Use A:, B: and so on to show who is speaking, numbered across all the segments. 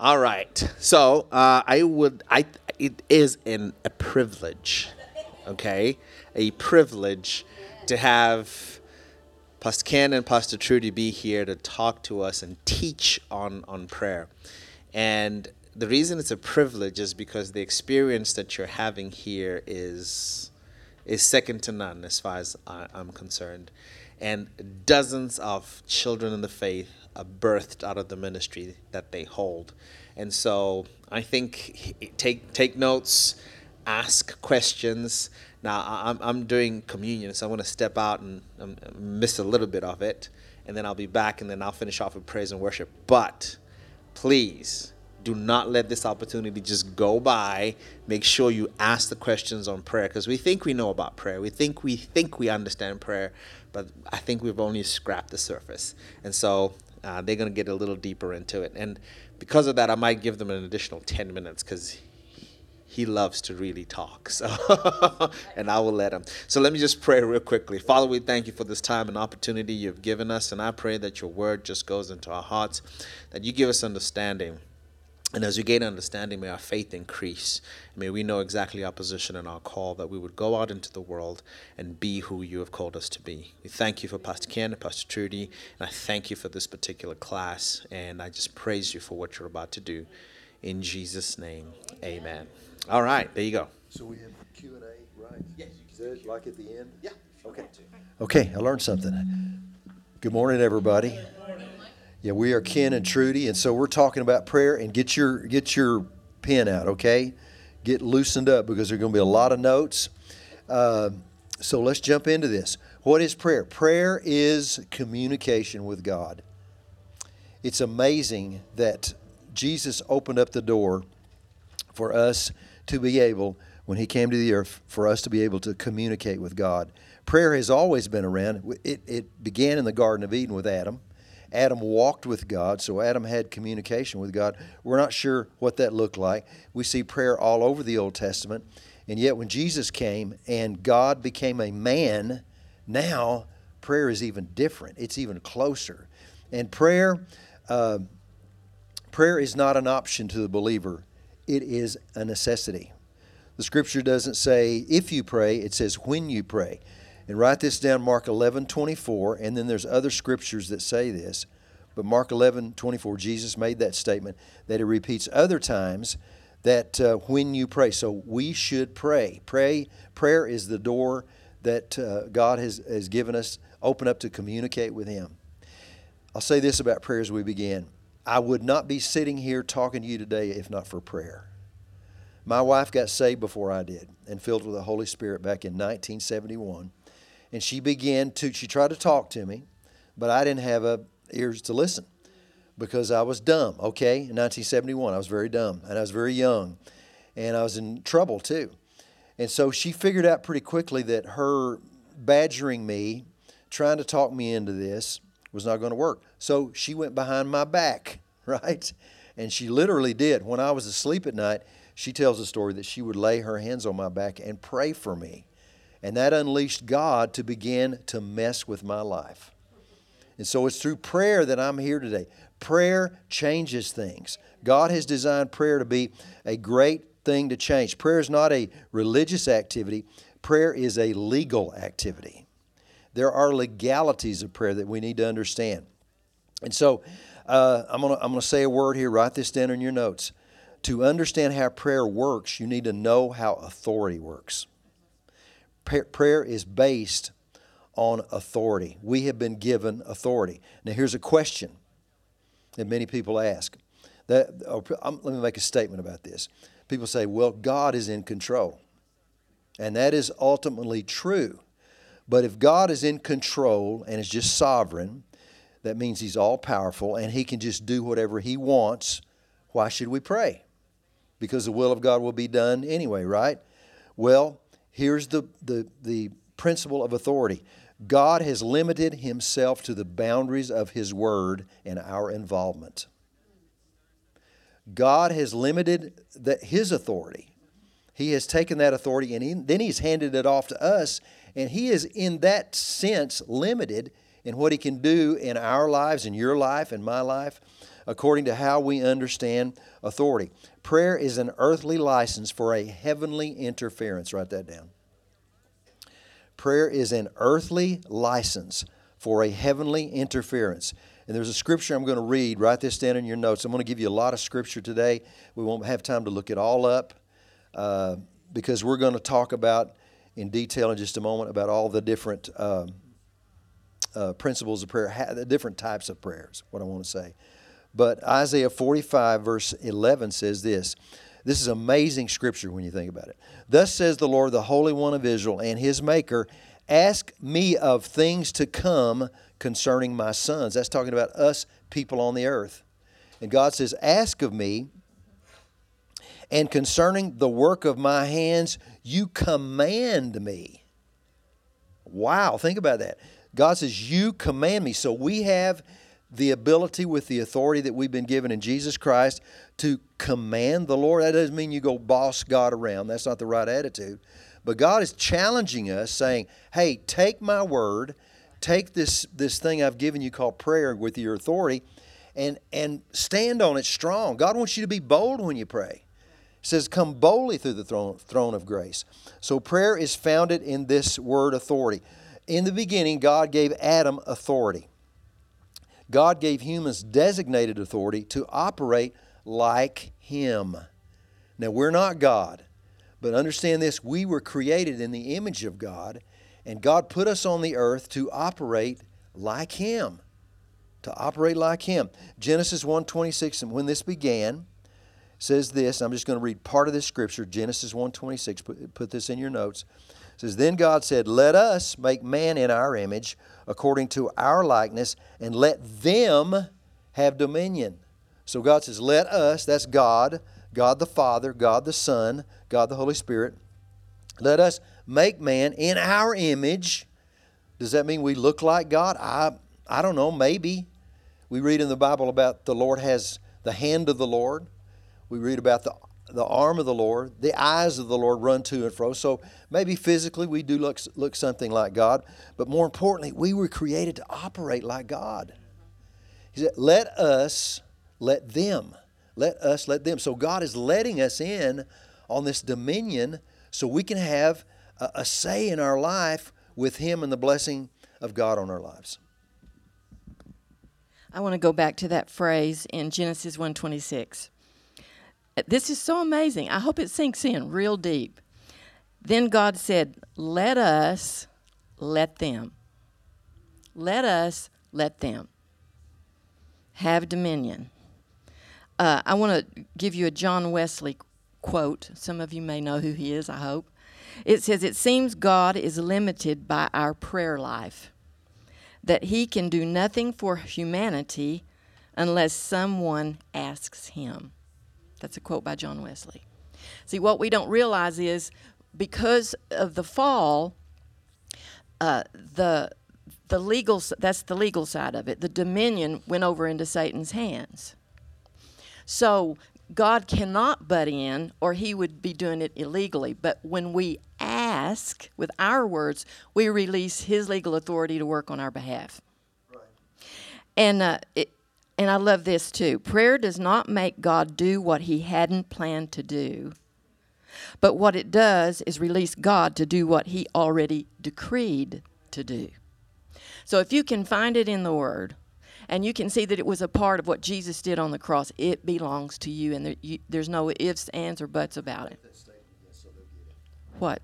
A: All right. So uh, I would. I. It is an a privilege. Okay, a privilege to have Pastor Ken and Pastor Trudy be here to talk to us and teach on on prayer. And the reason it's a privilege is because the experience that you're having here is is second to none as far as I, I'm concerned. And dozens of children in the faith are birthed out of the ministry that they hold. And so I think take take notes, ask questions. Now I'm I'm doing communion, so I'm going to step out and um, miss a little bit of it, and then I'll be back, and then I'll finish off with praise and worship. But please do not let this opportunity just go by. Make sure you ask the questions on prayer because we think we know about prayer. We think we think we understand prayer, but I think we've only scrapped the surface. And so uh, they're going to get a little deeper into it. And because of that, I might give them an additional 10 minutes because he loves to really talk. So, and I will let him. So let me just pray real quickly. Father, we thank you for this time and opportunity you've given us, and I pray that your word just goes into our hearts, that you give us understanding and as we gain understanding, may our faith increase. May we know exactly our position and our call, that we would go out into the world and be who you have called us to be. We thank you for Pastor Ken and Pastor Trudy, and I thank you for this particular class, and I just praise you for what you're about to do. In Jesus' name, amen. All right, there you go.
B: So we have Q and A, right? Yes. Is like at the end?
A: Yeah.
B: Okay. Okay, I learned something. Good morning, everybody. Yeah, we are Ken and Trudy, and so we're talking about prayer. And get your get your pen out, okay? Get loosened up because there's going to be a lot of notes. Uh, so let's jump into this. What is prayer? Prayer is communication with God. It's amazing that Jesus opened up the door for us to be able, when He came to the earth, for us to be able to communicate with God. Prayer has always been around. It, it began in the Garden of Eden with Adam Adam walked with God, so Adam had communication with God. We're not sure what that looked like. We see prayer all over the Old Testament. And yet, when Jesus came and God became a man, now prayer is even different. It's even closer. And prayer, uh, prayer is not an option to the believer, it is a necessity. The scripture doesn't say if you pray, it says when you pray. And write this down, Mark 11, 24, and then there's other scriptures that say this. But Mark 11, 24, Jesus made that statement that he repeats other times that uh, when you pray. So we should pray. Pray. Prayer is the door that uh, God has, has given us, open up to communicate with Him. I'll say this about prayer as we begin. I would not be sitting here talking to you today if not for prayer. My wife got saved before I did and filled with the Holy Spirit back in 1971 and she began to she tried to talk to me but i didn't have a, ears to listen because i was dumb okay? In 1971 i was very dumb and i was very young and i was in trouble too. And so she figured out pretty quickly that her badgering me trying to talk me into this was not going to work. So she went behind my back right? And she literally did. When i was asleep at night she tells a story that she would lay her hands on my back and pray for me and that unleashed God to begin to mess with my life. And so it's through prayer that I'm here today. Prayer changes things. God has designed prayer to be a great thing to change. Prayer is not a religious activity, prayer is a legal activity. There are legalities of prayer that we need to understand. And so uh, I'm going to I'm going to say a word here, write this down in your notes. To understand how prayer works, you need to know how authority works prayer is based on authority. We have been given authority. Now, here's a question that many people ask. That, oh, let me make a statement about this. People say, well, God is in control. And that is ultimately true. But if God is in control and is just sovereign, that means He's all powerful and He can just do whatever He wants. Why should we pray? Because the will of God will be done anyway, right? Well, Here's the, the, the principle of authority God has limited himself to the boundaries of his word and our involvement. God has limited the, his authority. He has taken that authority and he, then he's handed it off to us, and he is, in that sense, limited in what he can do in our lives, in your life, in my life. according to how we understand authority. Prayer is an earthly license for a heavenly interference. Write that down. Prayer is an earthly license for a heavenly interference. And there's a scripture I'm going to read. Write this down in your notes. I'm going to give you a lot of scripture today. We won't have time to look it all up uh, because we're going to talk about in detail in just a moment about all the different uh, uh, principles of prayer, the different types of prayers, what I want to say. But Isaiah 45, verse 11 says this. This is amazing scripture when you think about it. Thus says the Lord, the Holy One of Israel, and his Maker, Ask me of things to come concerning my sons. That's talking about us people on the earth. And God says, Ask of me, and concerning the work of my hands, you command me. Wow, think about that. God says, You command me. So we have the ability with the authority that we've been given in Jesus Christ to command the Lord. That doesn't mean you go boss God around. That's not the right attitude. But God is challenging us, saying, Hey, take my word, take this, this thing I've given you called prayer with your authority, and, and stand on it strong. God wants you to be bold when you pray. He says, Come boldly through the throne, throne of grace. So prayer is founded in this word authority. In the beginning, God gave Adam authority. God gave humans designated authority to operate like Him. Now, we're not God. But understand this we were created in the image of God, and God put us on the earth to operate like Him. To operate like Him. Genesis 1:26, and when this began, says this. I'm just going to read part of this scripture, Genesis 1:26. Put, put this in your notes. It says, Then God said, Let us make man in our image, according to our likeness, and let them have dominion. So God says, Let us, that's God, God the Father, God the Son, God the Holy Spirit. Let us make man in our image. Does that mean we look like God? I, I don't know, maybe. We read in the Bible about the Lord has the hand of the Lord. We read about the, the arm of the Lord. The eyes of the Lord run to and fro. So maybe physically we do look, look something like God. But more importantly, we were created to operate like God. He said, let us, let them let us let them. So God is letting us in on this dominion so we can have a, a say in our life with Him and the blessing of God on our lives.
C: I want to go back to that phrase in Genesis 1:26. This is so amazing. I hope it sinks in real deep. Then God said, "Let us let them. Let us let them have dominion." Uh, I want to give you a John Wesley quote. Some of you may know who he is, I hope. It says, It seems God is limited by our prayer life, that he can do nothing for humanity unless someone asks him. That's a quote by John Wesley. See, what we don't realize is because of the fall, uh, the the legal that's the legal side of it. The dominion went over into Satan's hands. So God cannot butt in or he would be doing it illegally. But when we ask with our words, we release his legal authority to work on our behalf. Right. And uh, it, and I love this too. Prayer does not make God do what he hadn't planned to do. But what it does is release God to do what he already decreed to do. So if you can find it in the word, and you can see that it was a part of what Jesus did on the cross. It belongs to you, and there, you, there's no ifs, ands, or buts about it. What?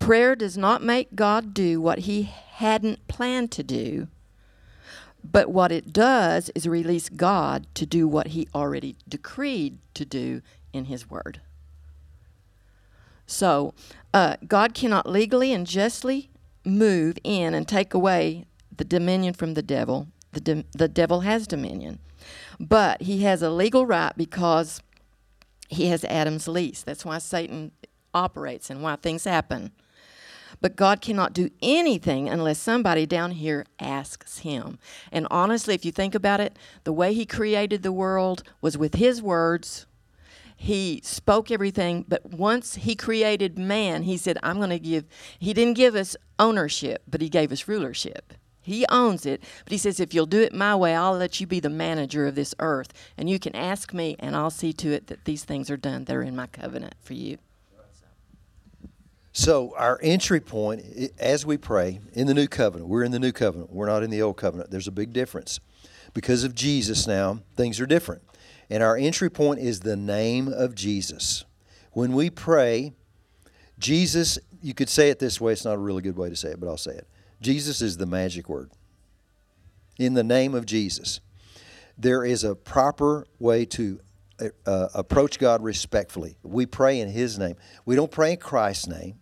C: Prayer does not make God do what he hadn't planned to do, but what it does is release God to do what he already decreed to do in his word. So, uh, God cannot legally and justly move in and take away the dominion from the devil the, de- the devil has dominion. But he has a legal right because he has Adam's lease. That's why Satan operates and why things happen. But God cannot do anything unless somebody down here asks him. And honestly, if you think about it, the way he created the world was with his words. He spoke everything, but once he created man, he said, I'm going to give, he didn't give us ownership, but he gave us rulership. He owns it. But he says, if you'll do it my way, I'll let you be the manager of this earth. And you can ask me, and I'll see to it that these things are done. They're in my covenant for you.
B: So, our entry point as we pray in the new covenant, we're in the new covenant. We're not in the old covenant. There's a big difference. Because of Jesus now, things are different. And our entry point is the name of Jesus. When we pray, Jesus, you could say it this way. It's not a really good way to say it, but I'll say it. Jesus is the magic word. In the name of Jesus. There is a proper way to uh, approach God respectfully. We pray in His name. We don't pray in Christ's name.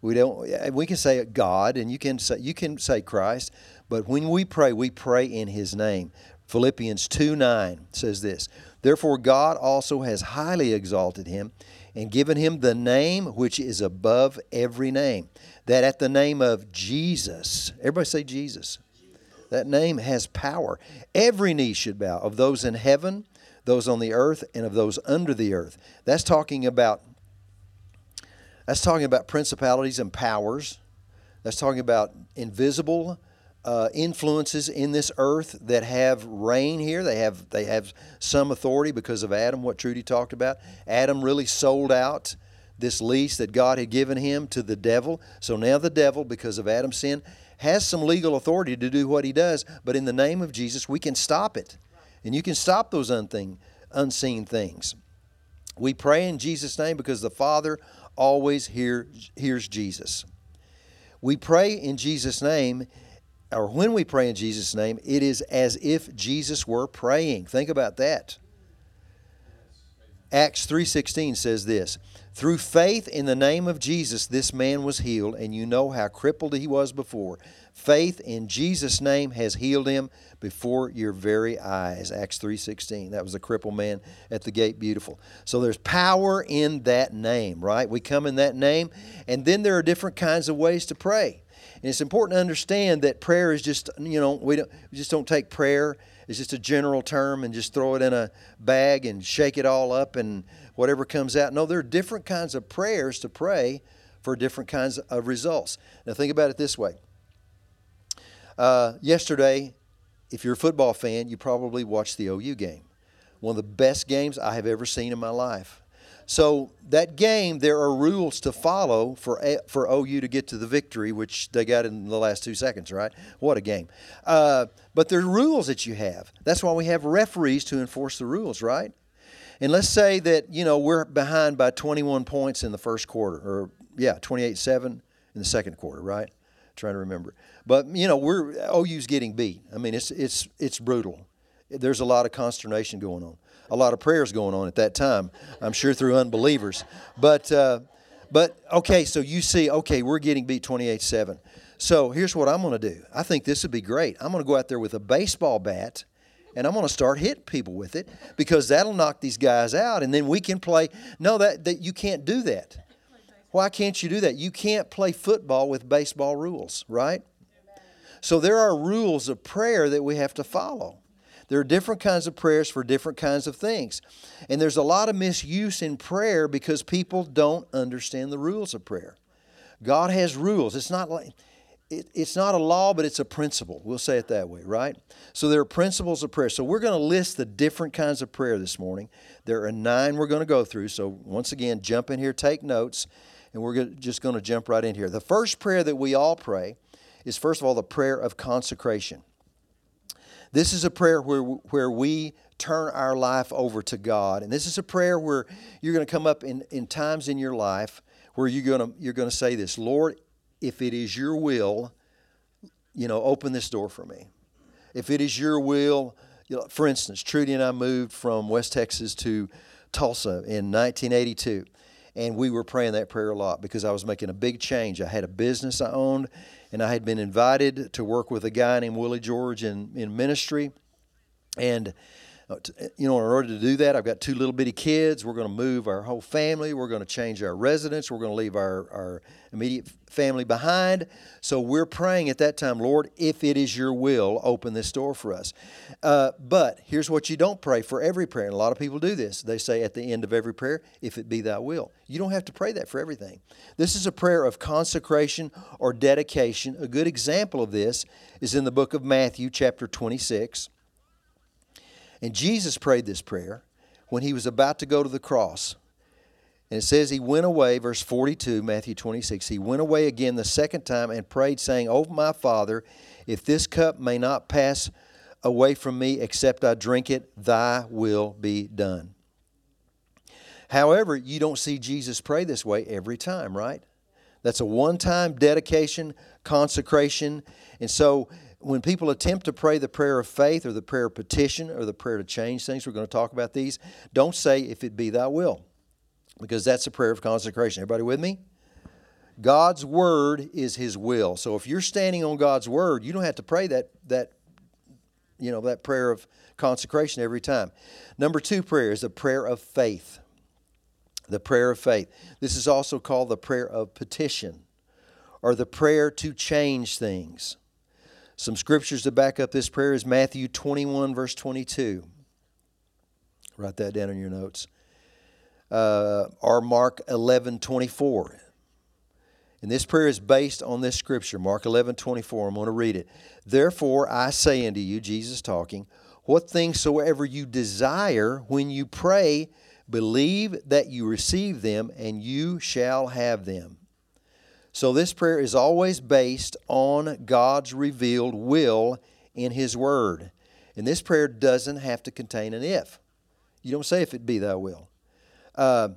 B: We don't. We can say God, and you can say you can say Christ, but when we pray, we pray in His name. Philippians two nine says this. Therefore, God also has highly exalted him and given him the name which is above every name, that at the name of Jesus, everybody say Jesus. That name has power. Every knee should bow of those in heaven, those on the earth, and of those under the earth. That's talking about that's talking about principalities and powers. That's talking about invisible uh, influences in this earth that have reign here. They have they have some authority because of Adam. What Trudy talked about. Adam really sold out this lease that God had given him to the devil. So now the devil, because of Adam's sin, has some legal authority to do what he does. But in the name of Jesus, we can stop it, and you can stop those unthing, unseen things. We pray in Jesus' name because the Father always hear, hears Jesus. We pray in Jesus' name, or when we pray in Jesus' name, it is as if Jesus were praying. Think about that. Acts 3:16 says this, "Through faith in the name of Jesus this man was healed, and you know how crippled he was before. Faith in Jesus' name has healed him before your very eyes. Acts 3:16. That was a crippled man at the gate beautiful. So there's power in that name, right? We come in that name, and then there are different kinds of ways to pray. And it's important to understand that prayer is just, you know, we, don't, we just don't take prayer as just a general term and just throw it in a bag and shake it all up and whatever comes out. No, there are different kinds of prayers to pray for different kinds of results. Now think about it this way uh, yesterday, if you're a football fan, you probably watched the OU game. One of the best games I have ever seen in my life. So that game, there are rules to follow for for OU to get to the victory, which they got in the last two seconds. Right? What a game! Uh, but there are rules that you have. That's why we have referees to enforce the rules, right? And let's say that you know we're behind by 21 points in the first quarter, or yeah, 28-7 in the second quarter, right? trying to remember. But you know, we're OU's getting beat. I mean, it's it's it's brutal. There's a lot of consternation going on, a lot of prayers going on at that time. I'm sure through unbelievers. But uh, but okay, so you see, okay, we're getting beat 28-7. So here's what I'm going to do. I think this would be great. I'm going to go out there with a baseball bat and I'm going to start hitting people with it because that'll knock these guys out, and then we can play. No, that, that you can't do that. Why can't you do that? You can't play football with baseball rules, right? So there are rules of prayer that we have to follow. There are different kinds of prayers for different kinds of things. And there's a lot of misuse in prayer because people don't understand the rules of prayer. God has rules. It's not like it, it's not a law, but it's a principle. We'll say it that way, right? So there are principles of prayer. So we're going to list the different kinds of prayer this morning. There are nine we're going to go through. So once again, jump in here, take notes and we're just going to jump right in here. The first prayer that we all pray is, first of all, the prayer of consecration. This is a prayer where, where we turn our life over to God. And this is a prayer where you're going to come up in, in times in your life where you're going to, you're going to say this Lord, if it is your will, you know, open this door for me. If it is your will, you know, for instance, Trudy and I moved from West Texas to Tulsa in 1982. And we were praying that prayer a lot because I was making a big change. I had a business I owned, and I had been invited to work with a guy named Willie George in, in ministry. And you know, in order to do that, I've got two little bitty kids. We're going to move our whole family. We're going to change our residence. We're going to leave our, our immediate family behind. So we're praying at that time, Lord, if it is your will, open this door for us. Uh, but here's what you don't pray for every prayer. And a lot of people do this. They say at the end of every prayer, if it be thy will. You don't have to pray that for everything. This is a prayer of consecration or dedication. A good example of this is in the book of Matthew, chapter 26. And Jesus prayed this prayer when he was about to go to the cross. And it says he went away, verse 42, Matthew 26. He went away again the second time and prayed, saying, Oh, my Father, if this cup may not pass away from me except I drink it, thy will be done. However, you don't see Jesus pray this way every time, right? That's a one time dedication, consecration. And so when people attempt to pray the prayer of faith or the prayer of petition or the prayer to change things, we're going to talk about these, don't say, if it be thy will, because that's a prayer of consecration. Everybody with me? God's word is his will. So if you're standing on God's word, you don't have to pray that that you know that prayer of consecration every time. Number 2 prayer is a prayer of faith. The prayer of faith. This is also called the prayer of petition or the prayer to change things. Some scriptures to back up this prayer is Matthew 21, verse 22. Write that down in your notes. Uh, or Mark 11, 24. And this prayer is based on this scripture, Mark 11, 24. I'm going to read it. Therefore, I say unto you, Jesus talking, what things soever you desire when you pray, believe that you receive them, and you shall have them. So this prayer is always based on God's revealed will in His Word. And this prayer doesn't have to contain an if. You don't say if it be thy will. Uh,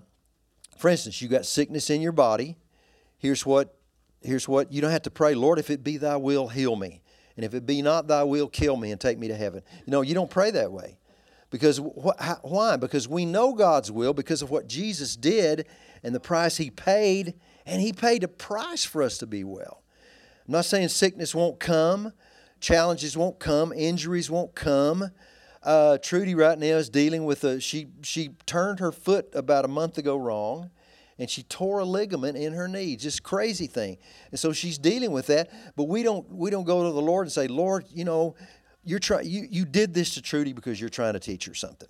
B: for instance, you got sickness in your body. Here's what, here's what you don't have to pray, Lord, if it be thy will, heal me. And if it be not thy will, kill me and take me to heaven. No, you don't pray that way. Because wh- why? Because we know God's will because of what Jesus did and the price he paid and He paid a price for us to be well. I'm not saying sickness won't come, challenges won't come, injuries won't come. Uh, Trudy right now is dealing with a she she turned her foot about a month ago wrong, and she tore a ligament in her knee. Just crazy thing. And so she's dealing with that. But we don't we don't go to the Lord and say, Lord, you know, you're trying you you did this to Trudy because you're trying to teach her something.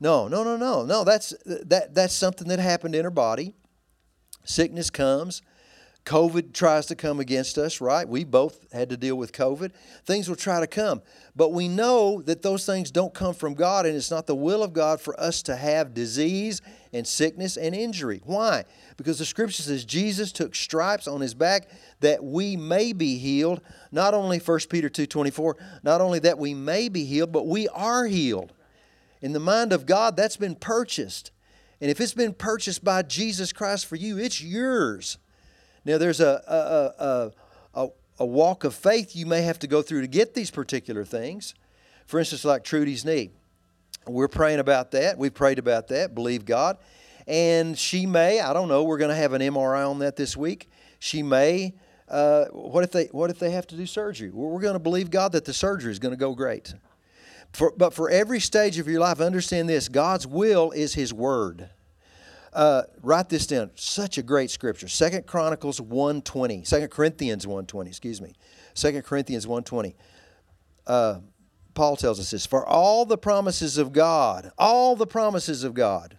B: No, no, no, no, no. That's that that's something that happened in her body sickness comes, COVID tries to come against us, right? We both had to deal with COVID. Things will try to come. But we know that those things don't come from God, and it's not the will of God for us to have disease and sickness and injury. Why? Because the scripture says Jesus took stripes on his back that we may be healed. Not only 1 Peter 2:24, not only that we may be healed, but we are healed. In the mind of God, that's been purchased. And if it's been purchased by Jesus Christ for you, it's yours. Now, there's a, a, a, a, a walk of faith you may have to go through to get these particular things. For instance, like Trudy's knee. We're praying about that. We've prayed about that, believe God. And she may, I don't know, we're going to have an MRI on that this week. She may, uh, what, if they, what if they have to do surgery? Well, we're going to believe God that the surgery is going to go great. For, but for every stage of your life, understand this God's will is His Word. Uh, write this down. Such a great scripture. Second Chronicles 1.20. Second Corinthians 1.20, excuse me. Second Corinthians 1.20. Uh, Paul tells us this. For all the promises of God, all the promises of God,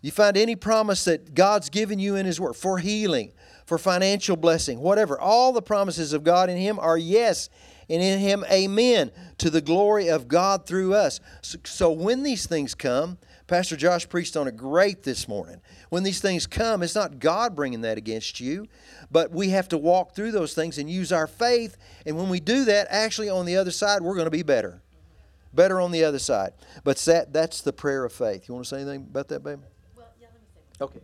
B: you find any promise that God's given you in His Word for healing, for financial blessing, whatever, all the promises of God in Him are yes and in him amen to the glory of God through us. So, so, when these things come, Pastor Josh preached on it great this morning. When these things come, it's not God bringing that against you, but we have to walk through those things and use our faith. And when we do that, actually on the other side, we're going to be better. Better on the other side. But that, that's the prayer of faith. You want to say anything about that, baby? Well, yeah, let me say. Okay.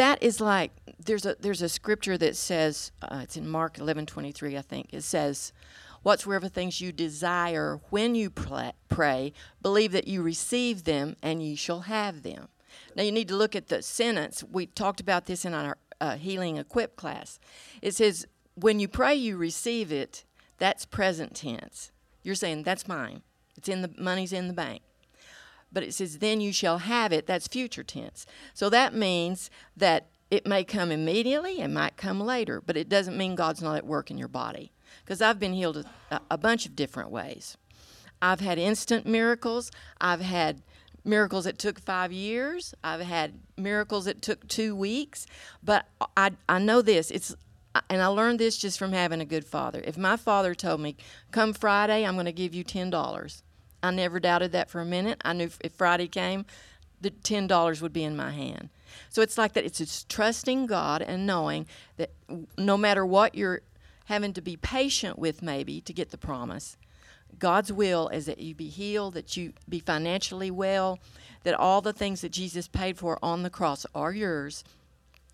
C: That is like there's a there's a scripture that says uh, it's in Mark 11:23 I think it says whatsoever things you desire when you pray believe that you receive them and you shall have them. Now you need to look at the sentence. We talked about this in our uh, healing equip class. It says when you pray you receive it. That's present tense. You're saying, That's mine. It's in the money's in the bank. But it says, Then you shall have it. That's future tense. So that means that it may come immediately, it might come later, but it doesn't mean God's not at work in your body. Because I've been healed a, a bunch of different ways. I've had instant miracles. I've had miracles that took five years. I've had miracles that took two weeks. But I, I know this. It's and I learned this just from having a good father. If my father told me, "Come Friday, I'm going to give you ten dollars," I never doubted that for a minute. I knew if Friday came, the ten dollars would be in my hand. So it's like that. It's just trusting God and knowing that no matter what you're having to be patient with, maybe to get the promise, God's will is that you be healed, that you be financially well, that all the things that Jesus paid for on the cross are yours,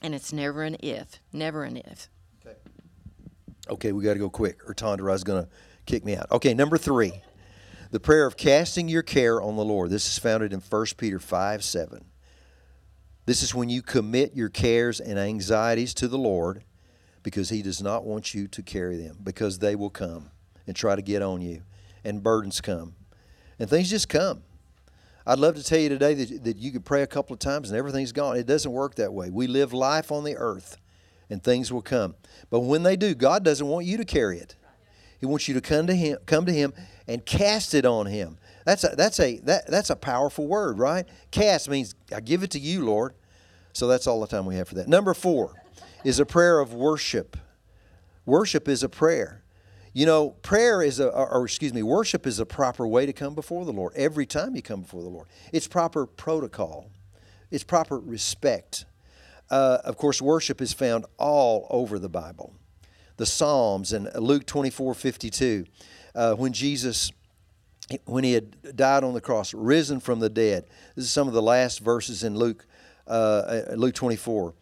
C: and it's never an if, never an if.
B: Okay, okay we got to go quick, or is going to kick me out. Okay, number three, the prayer of casting your care on the Lord. This is founded in 1 Peter 5 7. This is when you commit your cares and anxieties to the Lord because He does not want you to carry them, because they will come and try to get on you and burdens come. And things just come. I'd love to tell you today that, that you could pray a couple of times and everything's gone. It doesn't work that way. We live life on the earth and things will come. But when they do, God doesn't want you to carry it. He wants you to come to him, come to him and cast it on him. That's a, that's a that, that's a powerful word, right? Cast means I give it to you, Lord. So that's all the time we have for that. Number 4 is a prayer of worship. Worship is a prayer. You know, prayer is a, or excuse me, worship is a proper way to come before the Lord every time you come before the Lord. It's proper protocol, it's proper respect. Uh, of course, worship is found all over the Bible. The Psalms and Luke 24 52, uh, when Jesus when he had died on the cross, risen from the dead. This is some of the last verses in Luke, uh, Luke 24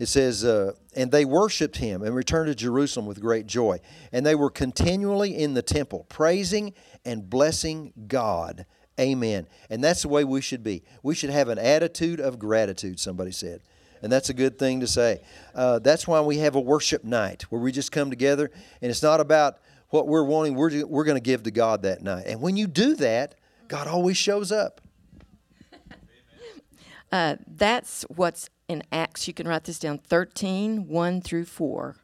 B: it says, uh, And they worshiped him and returned to Jerusalem with great joy. And they were continually in the temple, praising and blessing God. Amen. And that's the way we should be. We should have an attitude of gratitude, somebody said. And that's a good thing to say. Uh, that's why we have a worship night where we just come together, and it's not about what we're wanting, we're, we're going to give to God that night. And when you do that, God always shows up.
C: Uh, that's what's in Acts, you can write this down 13, 1 through 4.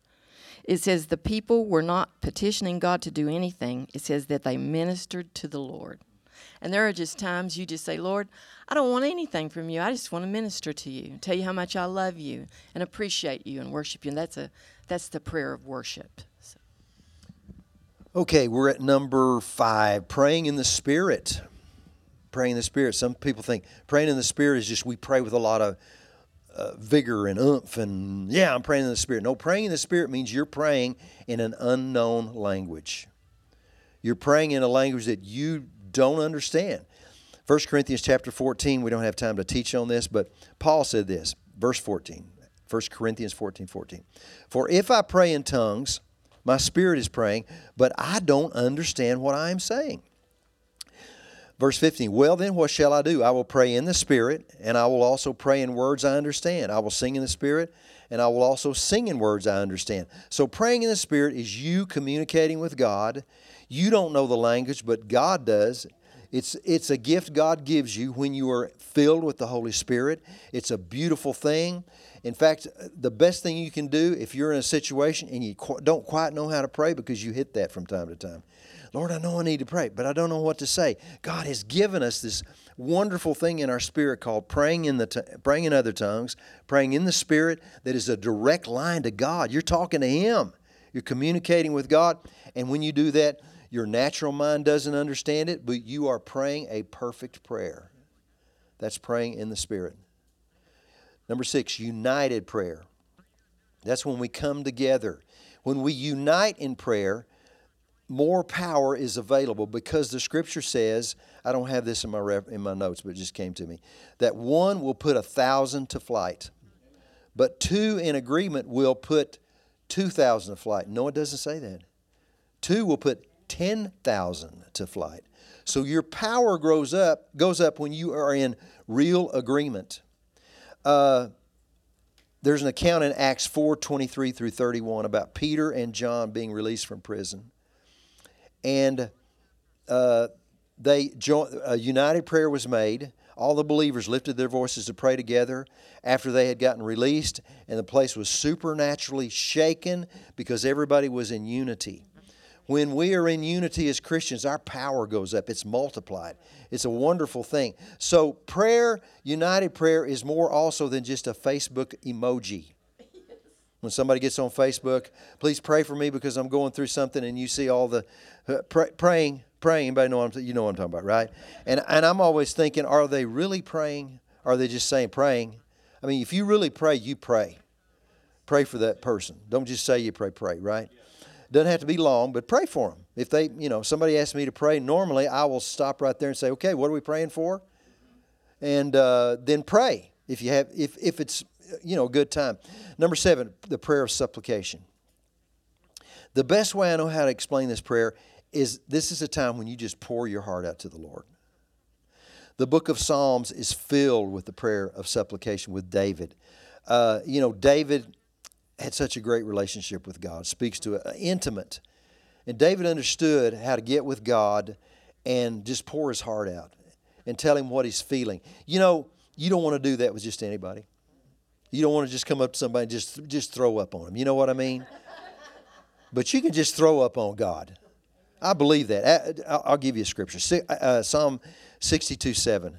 C: It says, The people were not petitioning God to do anything. It says that they ministered to the Lord. And there are just times you just say, Lord, I don't want anything from you. I just want to minister to you, tell you how much I love you and appreciate you and worship you. And that's a that's the prayer of worship. So.
B: Okay, we're at number five, praying in the Spirit. Praying in the Spirit. Some people think praying in the Spirit is just we pray with a lot of uh, vigor and oomph and yeah, I'm praying in the Spirit. No, praying in the Spirit means you're praying in an unknown language. You're praying in a language that you don't understand. 1 Corinthians chapter 14, we don't have time to teach on this, but Paul said this, verse 14. 1 Corinthians 14, 14. For if I pray in tongues, my spirit is praying, but I don't understand what I am saying. Verse 15, well then, what shall I do? I will pray in the Spirit, and I will also pray in words I understand. I will sing in the Spirit, and I will also sing in words I understand. So, praying in the Spirit is you communicating with God. You don't know the language, but God does. It's, it's a gift God gives you when you are filled with the Holy Spirit. It's a beautiful thing. In fact, the best thing you can do if you're in a situation and you don't quite know how to pray because you hit that from time to time Lord, I know I need to pray, but I don't know what to say. God has given us this wonderful thing in our spirit called praying in the t- praying in other tongues, praying in the spirit that is a direct line to God. You're talking to him. You're communicating with God, and when you do that, your natural mind doesn't understand it, but you are praying a perfect prayer. That's praying in the spirit. Number 6, united prayer. That's when we come together. When we unite in prayer, more power is available because the scripture says i don't have this in my ref, in my notes but it just came to me that one will put a thousand to flight but two in agreement will put 2000 to flight no it doesn't say that two will put 10000 to flight so your power grows up goes up when you are in real agreement uh, there's an account in acts 4 23 through 31 about peter and john being released from prison and uh, they joined, a united prayer was made. All the believers lifted their voices to pray together after they had gotten released, and the place was supernaturally shaken because everybody was in unity. When we are in unity as Christians, our power goes up. It's multiplied. It's a wonderful thing. So, prayer, united prayer, is more also than just a Facebook emoji. When somebody gets on Facebook, please pray for me because I'm going through something, and you see all the uh, pray, praying, praying. Anybody know what I'm, you know what I'm talking about, right? And and I'm always thinking, are they really praying? Are they just saying praying? I mean, if you really pray, you pray. Pray for that person. Don't just say you pray, pray, right? Doesn't have to be long, but pray for them. If they, you know, somebody asks me to pray, normally I will stop right there and say, okay, what are we praying for? And uh, then pray if you have, if if it's, you know, a good time. Number seven, the prayer of supplication. The best way I know how to explain this prayer is this is a time when you just pour your heart out to the Lord. The book of Psalms is filled with the prayer of supplication with David. Uh, you know, David had such a great relationship with God, speaks to it, intimate. And David understood how to get with God and just pour his heart out and tell him what he's feeling. You know, you don't want to do that with just anybody. You don't want to just come up to somebody and just, just throw up on them. You know what I mean? but you can just throw up on God. I believe that. I'll give you a scripture. Uh, Psalm 62 7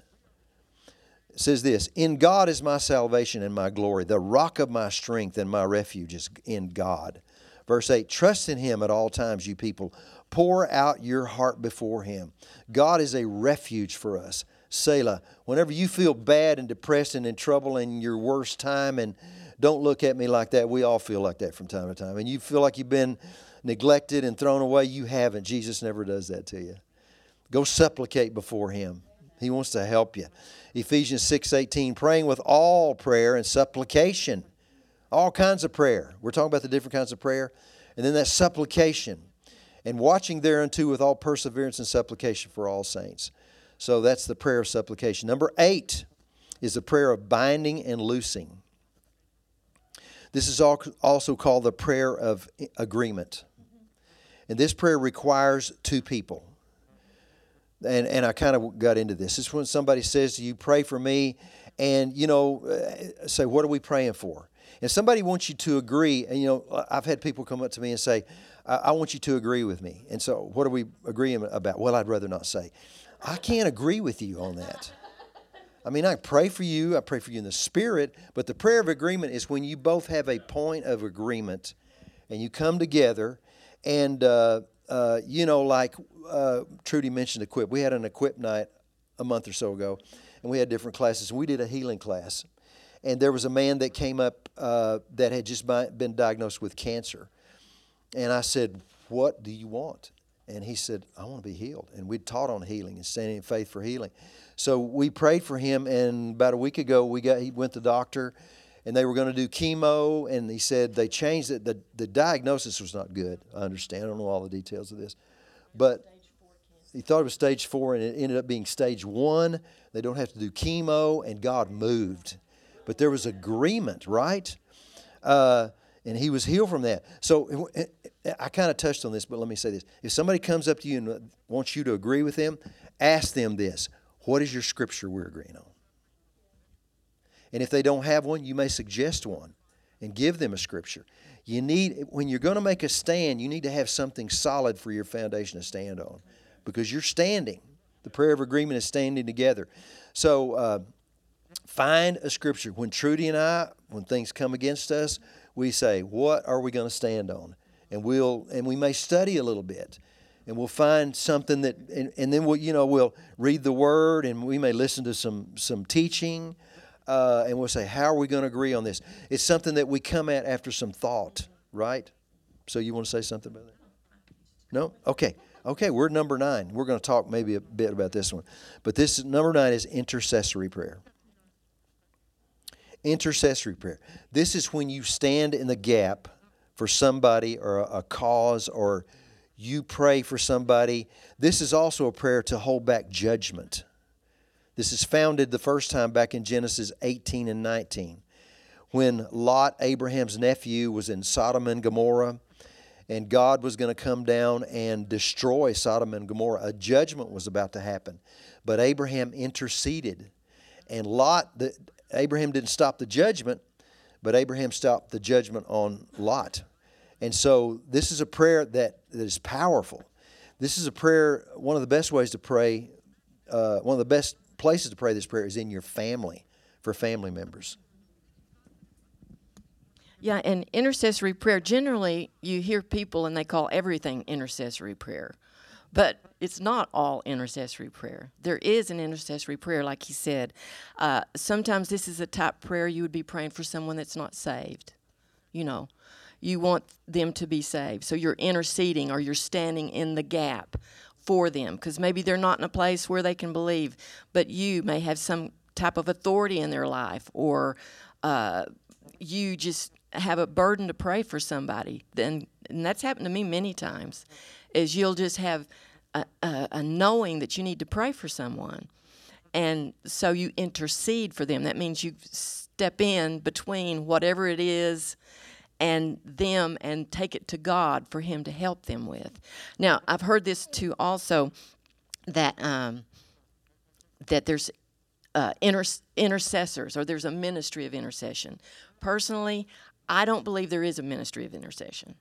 B: says this In God is my salvation and my glory, the rock of my strength and my refuge is in God. Verse 8 Trust in Him at all times, you people. Pour out your heart before Him. God is a refuge for us. Selah. Whenever you feel bad and depressed and in trouble in your worst time, and don't look at me like that. We all feel like that from time to time. And you feel like you've been neglected and thrown away. You haven't. Jesus never does that to you. Go supplicate before Him. He wants to help you. Ephesians 6:18 praying with all prayer and supplication. All kinds of prayer. We're talking about the different kinds of prayer. And then that supplication and watching thereunto with all perseverance and supplication for all saints. So that's the prayer of supplication. Number 8 is the prayer of binding and loosing. This is also called the prayer of agreement. And this prayer requires two people and and I kind of got into this. Is when somebody says to you, "Pray for me," and you know, uh, say, "What are we praying for?" And somebody wants you to agree. And you know, I've had people come up to me and say, I, I want you to agree with me." And so, what are we agreeing about? Well, I'd rather not say. I can't agree with you on that. I mean, I pray for you. I pray for you in the spirit, but the prayer of agreement is when you both have a point of agreement, and you come together, and uh, uh, you know, like uh, Trudy mentioned equip. We had an equip night a month or so ago, and we had different classes. And we did a healing class, and there was a man that came up uh, that had just been diagnosed with cancer, and I said, "What do you want?" And he said, "I want to be healed." And we taught on healing and standing in faith for healing. So we prayed for him, and about a week ago, we got he went to the doctor and they were going to do chemo and he said they changed it. The, the diagnosis was not good i understand i don't know all the details of this but he thought it was stage four and it ended up being stage one. They don't have to do chemo and god moved. But there was agreement right? Uh, and he was healed from that. So eh, eh, eh, i kind of touched on this but let me say this. If somebody comes up to you and uh, wants you to agree with them ask them this. What is your scripture we're agreeing on and if they don't have one, you may suggest one and give them a scripture. You need when you're going to make a stand, you need to have something solid for your foundation to stand on because you're standing. The prayer of agreement is standing together. So uh, find a scripture. When Trudy and I, when things come against us, we say, "What are we going to stand on?" And we'll and we may study a little bit and we'll find something that and, and, then we'll you know we'll read the word and we may listen to some some teaching uh, and we'll say, How are we going to agree on this? It's something that we come at after some thought, right? So you want to say something about that? No? Okay. Okay, we're number nine. We're going to talk maybe a bit about this one. But this is number nine is intercessory prayer. Intercessory prayer. This is when you stand in the gap for somebody or a, a cause or you pray for somebody. This is also a prayer to hold back judgment. This is founded the first time back in Genesis 18 and 19 when Lot, Abraham's nephew, was in Sodom and Gomorrah. and God was going to come down and destroy Sodom and Gomorrah. A judgment was about to happen. But Abraham interceded. And Lot, the, Abraham didn't stop the judgment, but Abraham stopped the judgment on Lot. And so this is a prayer that, that is powerful. This is a prayer, one of the best ways to pray, uh, one of the best places to pray this prayer is in your family, for family members.
C: Yeah, and intercessory prayer, generally you hear people and they call everything intercessory prayer. But it's not all intercessory prayer. There is an intercessory prayer, like he said. Uh, sometimes this is a type prayer you would be praying for someone that's not saved. You know, you want them to be saved. So you're interceding or you're standing in the gap for them because maybe they're not in a place where they can believe, but you may have some type of authority in their life or uh, you just have a burden to pray for somebody. Then, and that's happened to me many times, is you'll just have a, a, a knowing that you need to pray for someone. And so you intercede for them. That means you step in between whatever it is and them and take it to God for Him to help them with. Now, I've heard this too also that um, that there's uh, inter- intercessors or there's a ministry of intercession. Personally, I don't believe there is a ministry of intercession.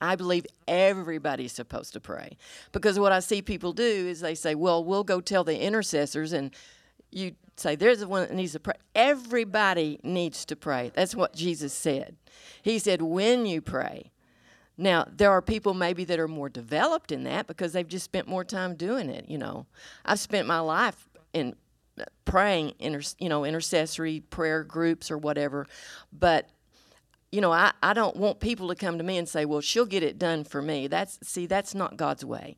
C: I believe everybody's supposed to pray. Because what I see people do is they say, well, we'll go tell the intercessors, and you say, there's the one that needs to pray. Everybody needs to pray. That's what Jesus said. He said, when you pray. Now, there are people maybe that are more developed in that because they've just spent more time doing it, you know. I've spent my life in praying, inter, you know, intercessory prayer groups or whatever, but you know, I, I don't want people to come to me and say, well, she'll get it done for me. That's see, that's not God's way.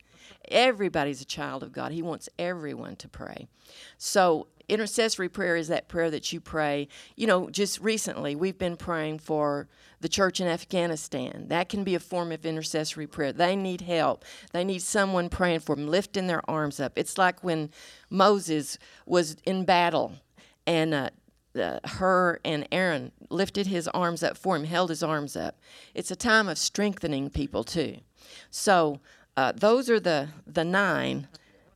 C: Everybody's a child of God. He wants everyone to pray. So intercessory prayer is that prayer that you pray. You know, just recently we've been praying for the church in Afghanistan. That can be a form of intercessory prayer. They need help. They need someone praying for them, lifting their arms up. It's like when Moses was in battle and uh, uh, Hur and Aaron lifted his arms up for him, held his arms up. It's a time of strengthening people too. So uh, those are the the nine.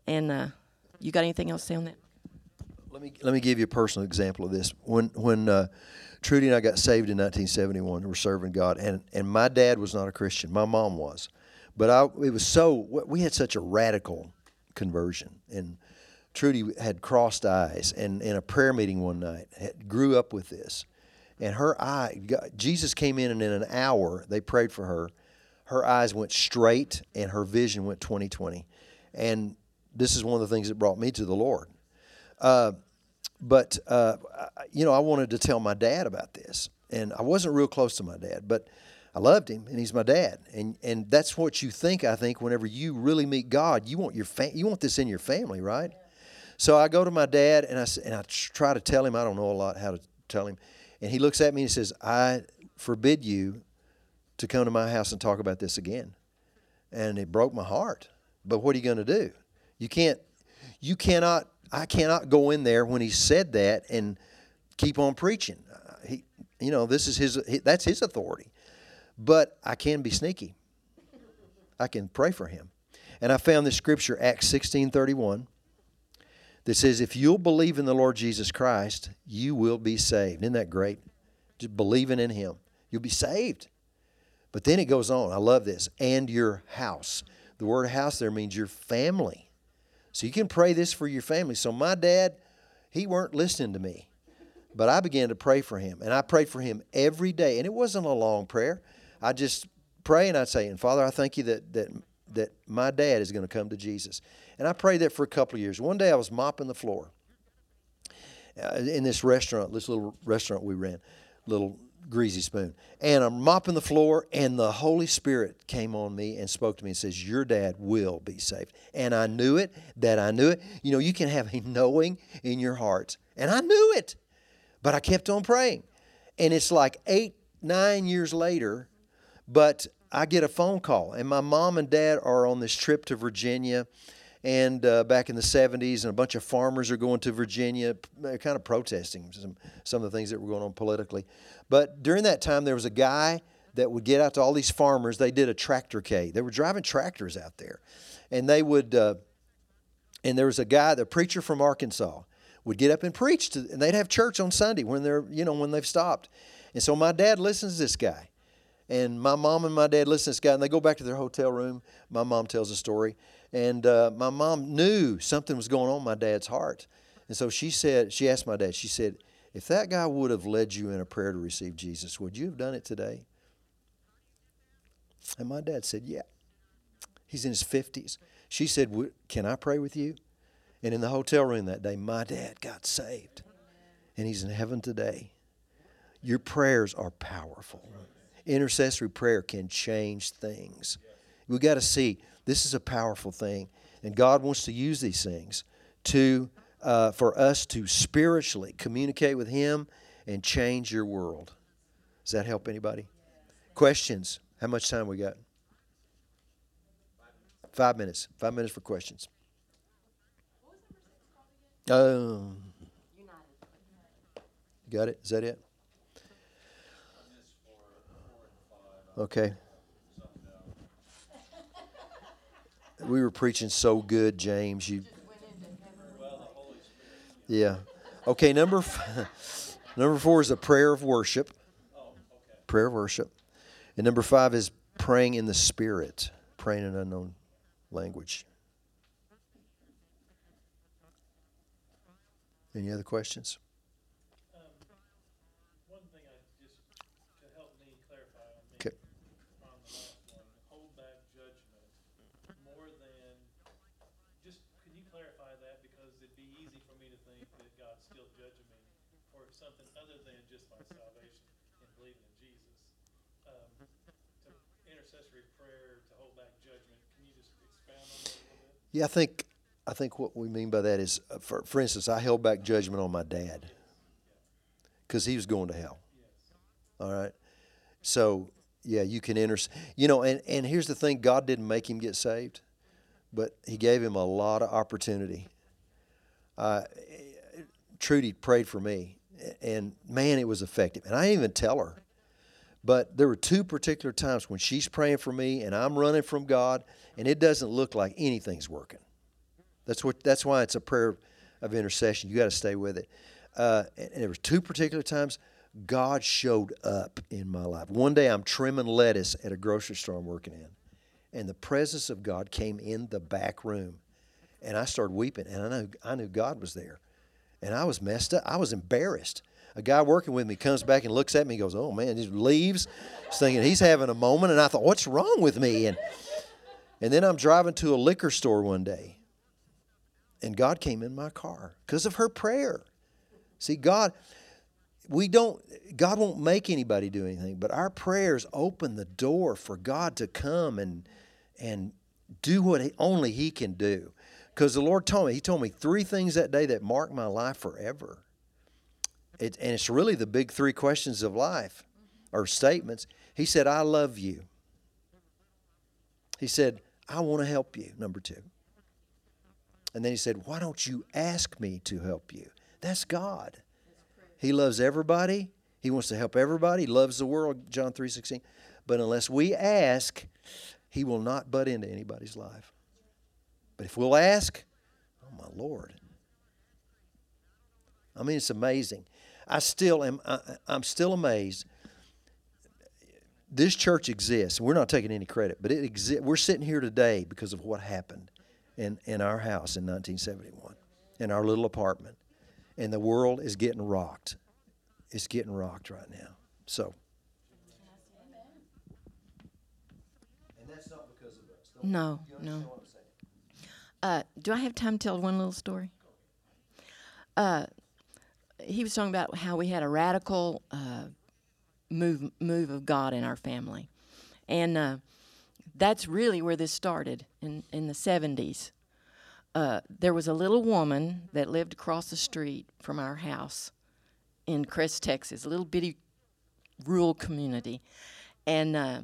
C: And uh, you got anything else to say on that?
B: Let me let me give you a personal example of this. When when uh, Trudy and I got saved in 1971, we were serving God, and and my dad was not a Christian. My mom was, but I it was so we had such a radical conversion and Trudy had crossed eyes, and in a prayer meeting one night, had, grew up with this, and her eye, Jesus came in, and in an hour they prayed for her. Her eyes went straight, and her vision went 2020, and this is one of the things that brought me to the Lord. Uh, but uh, you know, I wanted to tell my dad about this, and I wasn't real close to my dad, but I loved him, and he's my dad, and and that's what you think. I think whenever you really meet God, you want your you want this in your family, right? So I go to my dad and I, and I try to tell him, I don't know a lot how to tell him. And he looks at me and says, I forbid you to come to my house and talk about this again. And it broke my heart. But what are you going to do? You can't, you cannot, I cannot go in there when he said that and keep on preaching. Uh, he, you know, this is his, that's his authority. But I can be sneaky. I can pray for him. And I found this scripture, Acts 16 31 that says, if you'll believe in the Lord Jesus Christ, you will be saved. Isn't that great? Just believing in Him. You'll be saved. But then it goes on. I love this. And your house. The word house there means your family. So you can pray this for your family. So my dad, he weren't listening to me. But I began to pray for him. And I prayed for him every day. And it wasn't a long prayer. I just pray and I'd say, and Father, I thank you that that that my dad is going to come to Jesus. And I prayed that for a couple of years. One day I was mopping the floor uh, in this restaurant, this little restaurant we ran, little greasy spoon. And I'm mopping the floor, and the Holy Spirit came on me and spoke to me and says, Your dad will be saved. And I knew it, that I knew it. You know, you can have a knowing in your heart. And I knew it. But I kept on praying. And it's like eight, nine years later, but I get a phone call, and my mom and dad are on this trip to Virginia and uh, back in the 70s, and a bunch of farmers are going to Virginia, kind of protesting some, some of the things that were going on politically. But during that time, there was a guy that would get out to all these farmers. They did a tractorcade. They were driving tractors out there, and they would. Uh, and there was a guy, the preacher from Arkansas, would get up and preach, to, and they'd have church on Sunday when they're, you know, when they've stopped. And so my dad listens to this guy, and my mom and my dad listen to this guy, and they go back to their hotel room. My mom tells a story, and uh, my mom knew something was going on my dad's heart, and so she said, she asked my dad, she said, if that guy would have led you in a prayer to receive Jesus, would you have done it today? And my dad said, yeah. He's in his 50s. She said, Can I pray with you? And in the hotel room that day, my dad got saved. And he's in heaven today. Your prayers are powerful. Intercessory prayer can change things. We got to see this is a powerful thing, and God wants to use these things to uh, for us to spiritually communicate with Him and change your world. Does that help anybody? Questions? How much time we got? Five minutes. Five minutes for questions. Um, got it? Is that it? Okay. We were preaching so good, James. You. Yeah. Okay. Number f- number four is a prayer of worship. Prayer of worship, and number five is praying in the spirit, praying in unknown language. Any other questions?
D: Um, one thing I just to help me clarify on me
B: Okay.
D: on the last one, hold back judgment more than just can you clarify that because it'd be easy for me to think that God's still judging me for something other than just my salvation and believing in Jesus. Um, to intercessory prayer to hold back judgment. Can you just expound on that a little bit?
B: Yeah, I think I think what we mean by that is, uh, for for instance, I held back judgment on my dad because he was going to hell. All right, so yeah, you can enter. You know, and and here's the thing: God didn't make him get saved, but He gave him a lot of opportunity. Uh, Trudy prayed for me, and man, it was effective. And I didn't even tell her. But there were two particular times when she's praying for me and I'm running from God, and it doesn't look like anything's working. That's what. That's why it's a prayer of intercession. You got to stay with it. Uh, and there were two particular times God showed up in my life. One day I'm trimming lettuce at a grocery store I'm working in, and the presence of God came in the back room, and I started weeping, and I knew I knew God was there, and I was messed up. I was embarrassed. A guy working with me comes back and looks at me and goes, "Oh man," just leaves, thinking he's having a moment, and I thought, "What's wrong with me?" And and then I'm driving to a liquor store one day, and God came in my car because of her prayer. See, God, we don't, God won't make anybody do anything, but our prayers open the door for God to come and and do what he, only He can do. Because the Lord told me, He told me three things that day that marked my life forever. It, and it's really the big three questions of life or statements. He said, I love you. He said, I want to help you, number two. And then he said, Why don't you ask me to help you? That's God. He loves everybody. He wants to help everybody. He loves the world, John 3.16. But unless we ask, he will not butt into anybody's life. But if we'll ask, oh my Lord. I mean, it's amazing. I still am. I, I'm still amazed. This church exists. We're not taking any credit, but it exists. We're sitting here today because of what happened in, in our house in 1971, in our little apartment. And the world is getting rocked. It's getting rocked right now. So. And that's not because of us. Don't-
C: No, no. Uh, do I have time to tell one little story? Uh, he was talking about how we had a radical uh, move move of God in our family, and uh, that's really where this started in in the seventies. Uh, there was a little woman that lived across the street from our house in Kress, Texas, a little bitty rural community, and uh,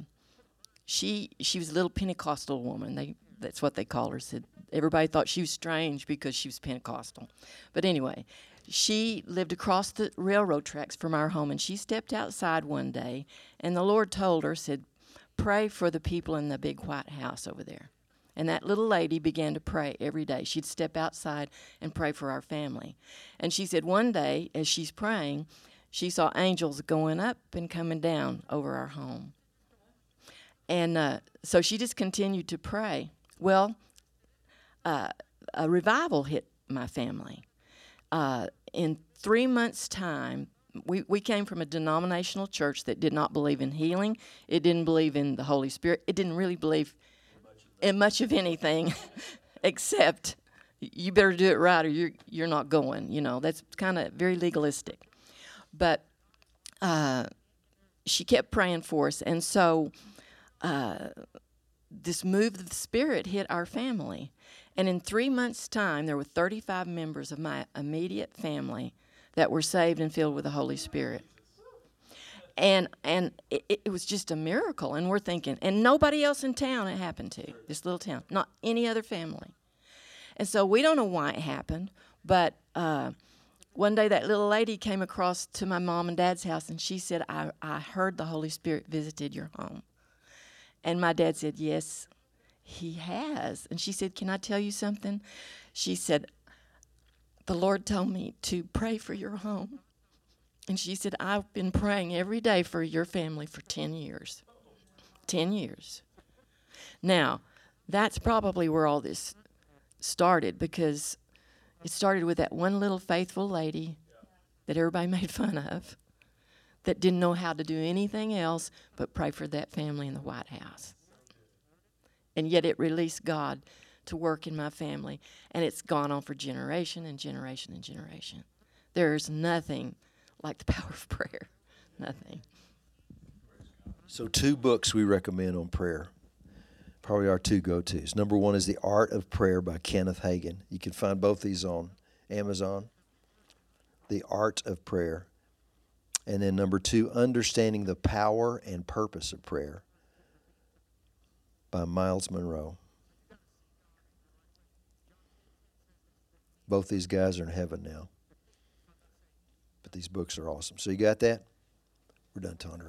C: she she was a little Pentecostal woman. They That's what they call her. Said everybody thought she was strange because she was Pentecostal. But anyway, she lived across the railroad tracks from our home, and she stepped outside one day, and the Lord told her, said, "Pray for the people in the big white house over there." And that little lady began to pray every day. She'd step outside and pray for our family. And she said one day, as she's praying, she saw angels going up and coming down over our home. And uh, so she just continued to pray. Well, uh, a revival hit my family. Uh, in three months' time, we, we came from a denominational church that did not believe in healing. It didn't believe in the Holy Spirit. It didn't really believe in much of anything except you better do it right or you're, you're not going. You know, that's kind of very legalistic. But uh, she kept praying for us. And so uh, this move of the Spirit hit our family. And in three months' time, there were 35 members of my immediate family that were saved and filled with the Holy Spirit. And and it, it was just a miracle. And we're thinking, and nobody else in town it happened to, this little town, not any other family. And so we don't know why it happened, but uh, one day that little lady came across to my mom and dad's house and she said, I, I heard the Holy Spirit visited your home. And my dad said, Yes, he has. And she said, Can I tell you something? She said, The Lord told me to pray for your home. And she said, I've been praying every day for your family for 10 years. 10 years. Now, that's probably where all this started because it started with that one little faithful lady that everybody made fun of that didn't know how to do anything else but pray for that family in the White House. And yet it released God to work in my family, and it's gone on for generation and generation and generation. There's nothing like the power of prayer. Nothing.
B: So, two books we recommend on prayer. Probably our two go tos. Number one is The Art of Prayer by Kenneth Hagin. You can find both these on Amazon. The Art of Prayer. And then number two, Understanding the Power and Purpose of Prayer by Myles Munroe. Both these guys are in heaven now. But these books are awesome. So you got that? We're done, Tony,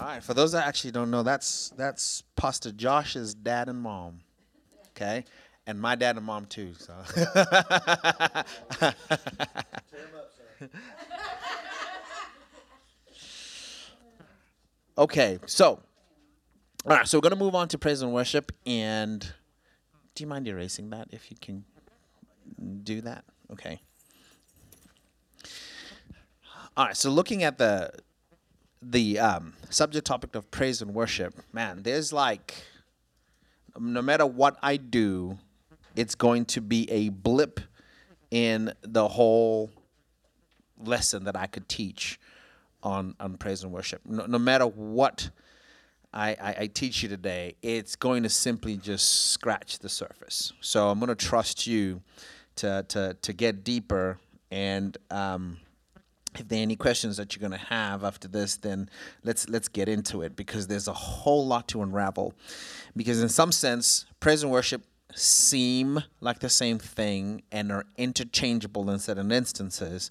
A: All right. For those that actually don't know, that's that's Pastor Josh's dad and mom. Okay, and my dad and mom too. So. okay, so all right, so we're gonna move on to praise and worship. And do you mind erasing that if you can do that? Okay. All right, so looking at the the um, subject topic of praise and worship, man, there's like, no matter what I do, it's going to be a blip in the whole lesson that I could teach on, on praise and worship. No, no matter what I, I, I teach you today, it's going to simply just scratch the surface. So I'm going to trust you to, to, to get deeper and. Um, if there are any questions that you're going to have after this then let's let's get into it because there's a whole lot to unravel. Because in some sense praise and worship seem like the same thing and are interchangeable in certain instances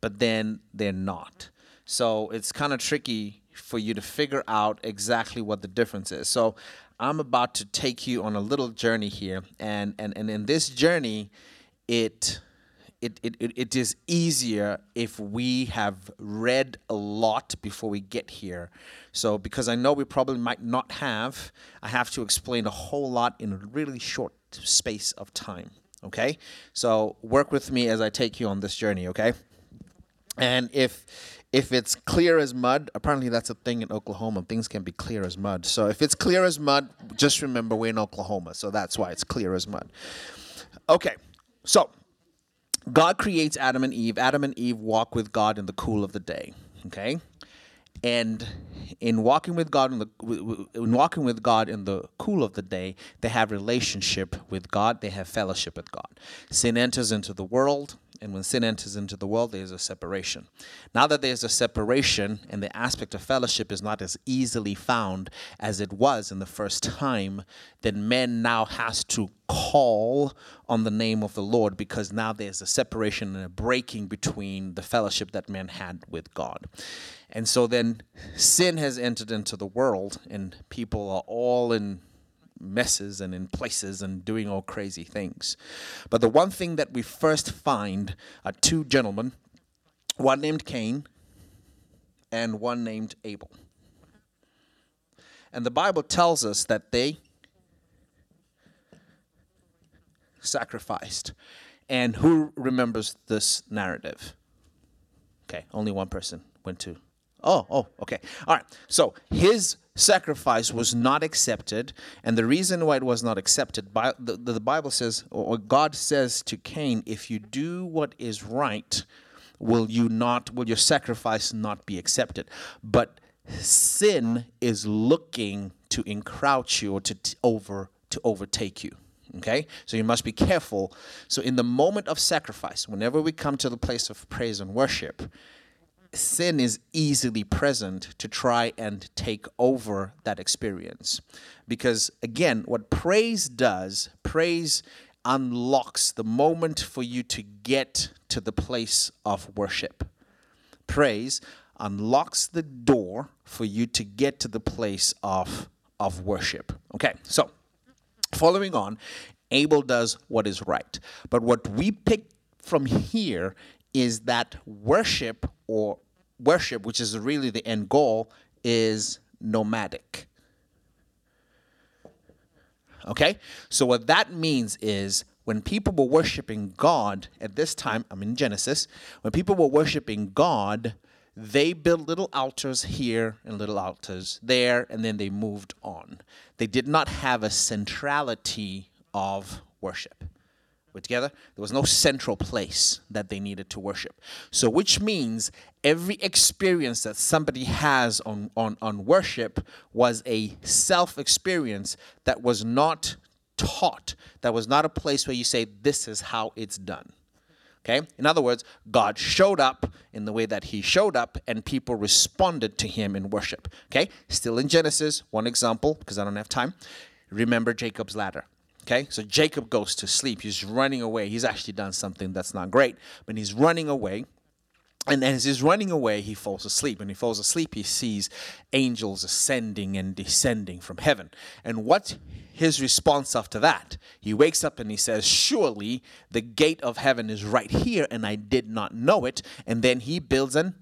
A: but then they're not. So it's kind of tricky for you to figure out exactly what the difference is. So i'm about to take you on a little journey here and and, and in this journey it it, it, it, is easier if we have read a lot before we get here. So, because I know we probably might not have, I have to explain a whole lot in a really short space of time. Okay? So, work with me as I take you on this journey, okay? And if if it's clear as mud, apparently that's a thing in Oklahoma. Things can be clear as mud. So if it's clear as mud, just remember we're in Oklahoma. So that's why it's clear as mud. Okay. So God creates Adam and Eve. Adam and Eve walk with God in the cool of the day. Okay? and in walking with God in the in walking with God in the cool of the day, they have relationship with God. They have fellowship with God. Sin enters into the world, and when sin enters into the world, there's a separation. Now that there's a separation, and the aspect of fellowship is not as easily found as it was in the first time, then man now has to call on the name of the Lord because now there's a separation and a breaking between the fellowship that man had with God. And so then sin has entered into the world, and people are all in messes and in places and doing all crazy things. But the one thing that we first find are two gentlemen, one named Cain and one named Abel. And the Bible tells us that they sacrificed. And who remembers this narrative? Okay, only one person went to. Oh, oh, okay. All right. So his sacrifice was not accepted, and the reason why it was not accepted, by, the, the Bible says, or God says to Cain, if you do what is right, will you not, will your sacrifice not be accepted? But sin is looking to encroach you or to t- over to overtake you. Okay? So you must be careful. So in the moment of sacrifice, whenever we come to the place of praise and worship, sin is easily present to try and take over that experience. Because again, what praise does, praise unlocks the moment for you to get to the place of worship. Praise unlocks the door for you to get to the place of, of worship. Okay, so following on, Abel does what is right. But what we pick from here is that worship or worship, which is really the end goal, is nomadic. Okay? So, what that means is when people were worshiping God at this time, I'm in Genesis, when people were worshiping God, they built little altars here and little altars there, and then they moved on. They did not have a centrality of worship. We're together? There was no central place that they needed to worship. So, which means every experience that somebody has on, on, on worship was a self experience that was not taught, that was not a place where you say, this is how it's done. Okay? In other words, God showed up in the way that he showed up and people responded to him in worship. Okay? Still in Genesis, one example, because I don't have time. Remember Jacob's ladder. Okay? So Jacob goes to sleep. He's running away. He's actually done something that's not great, but he's running away. And as he's running away, he falls asleep. And he falls asleep, he sees angels ascending and descending from heaven. And what his response after that? He wakes up and he says, Surely the gate of heaven is right here, and I did not know it. And then he builds an,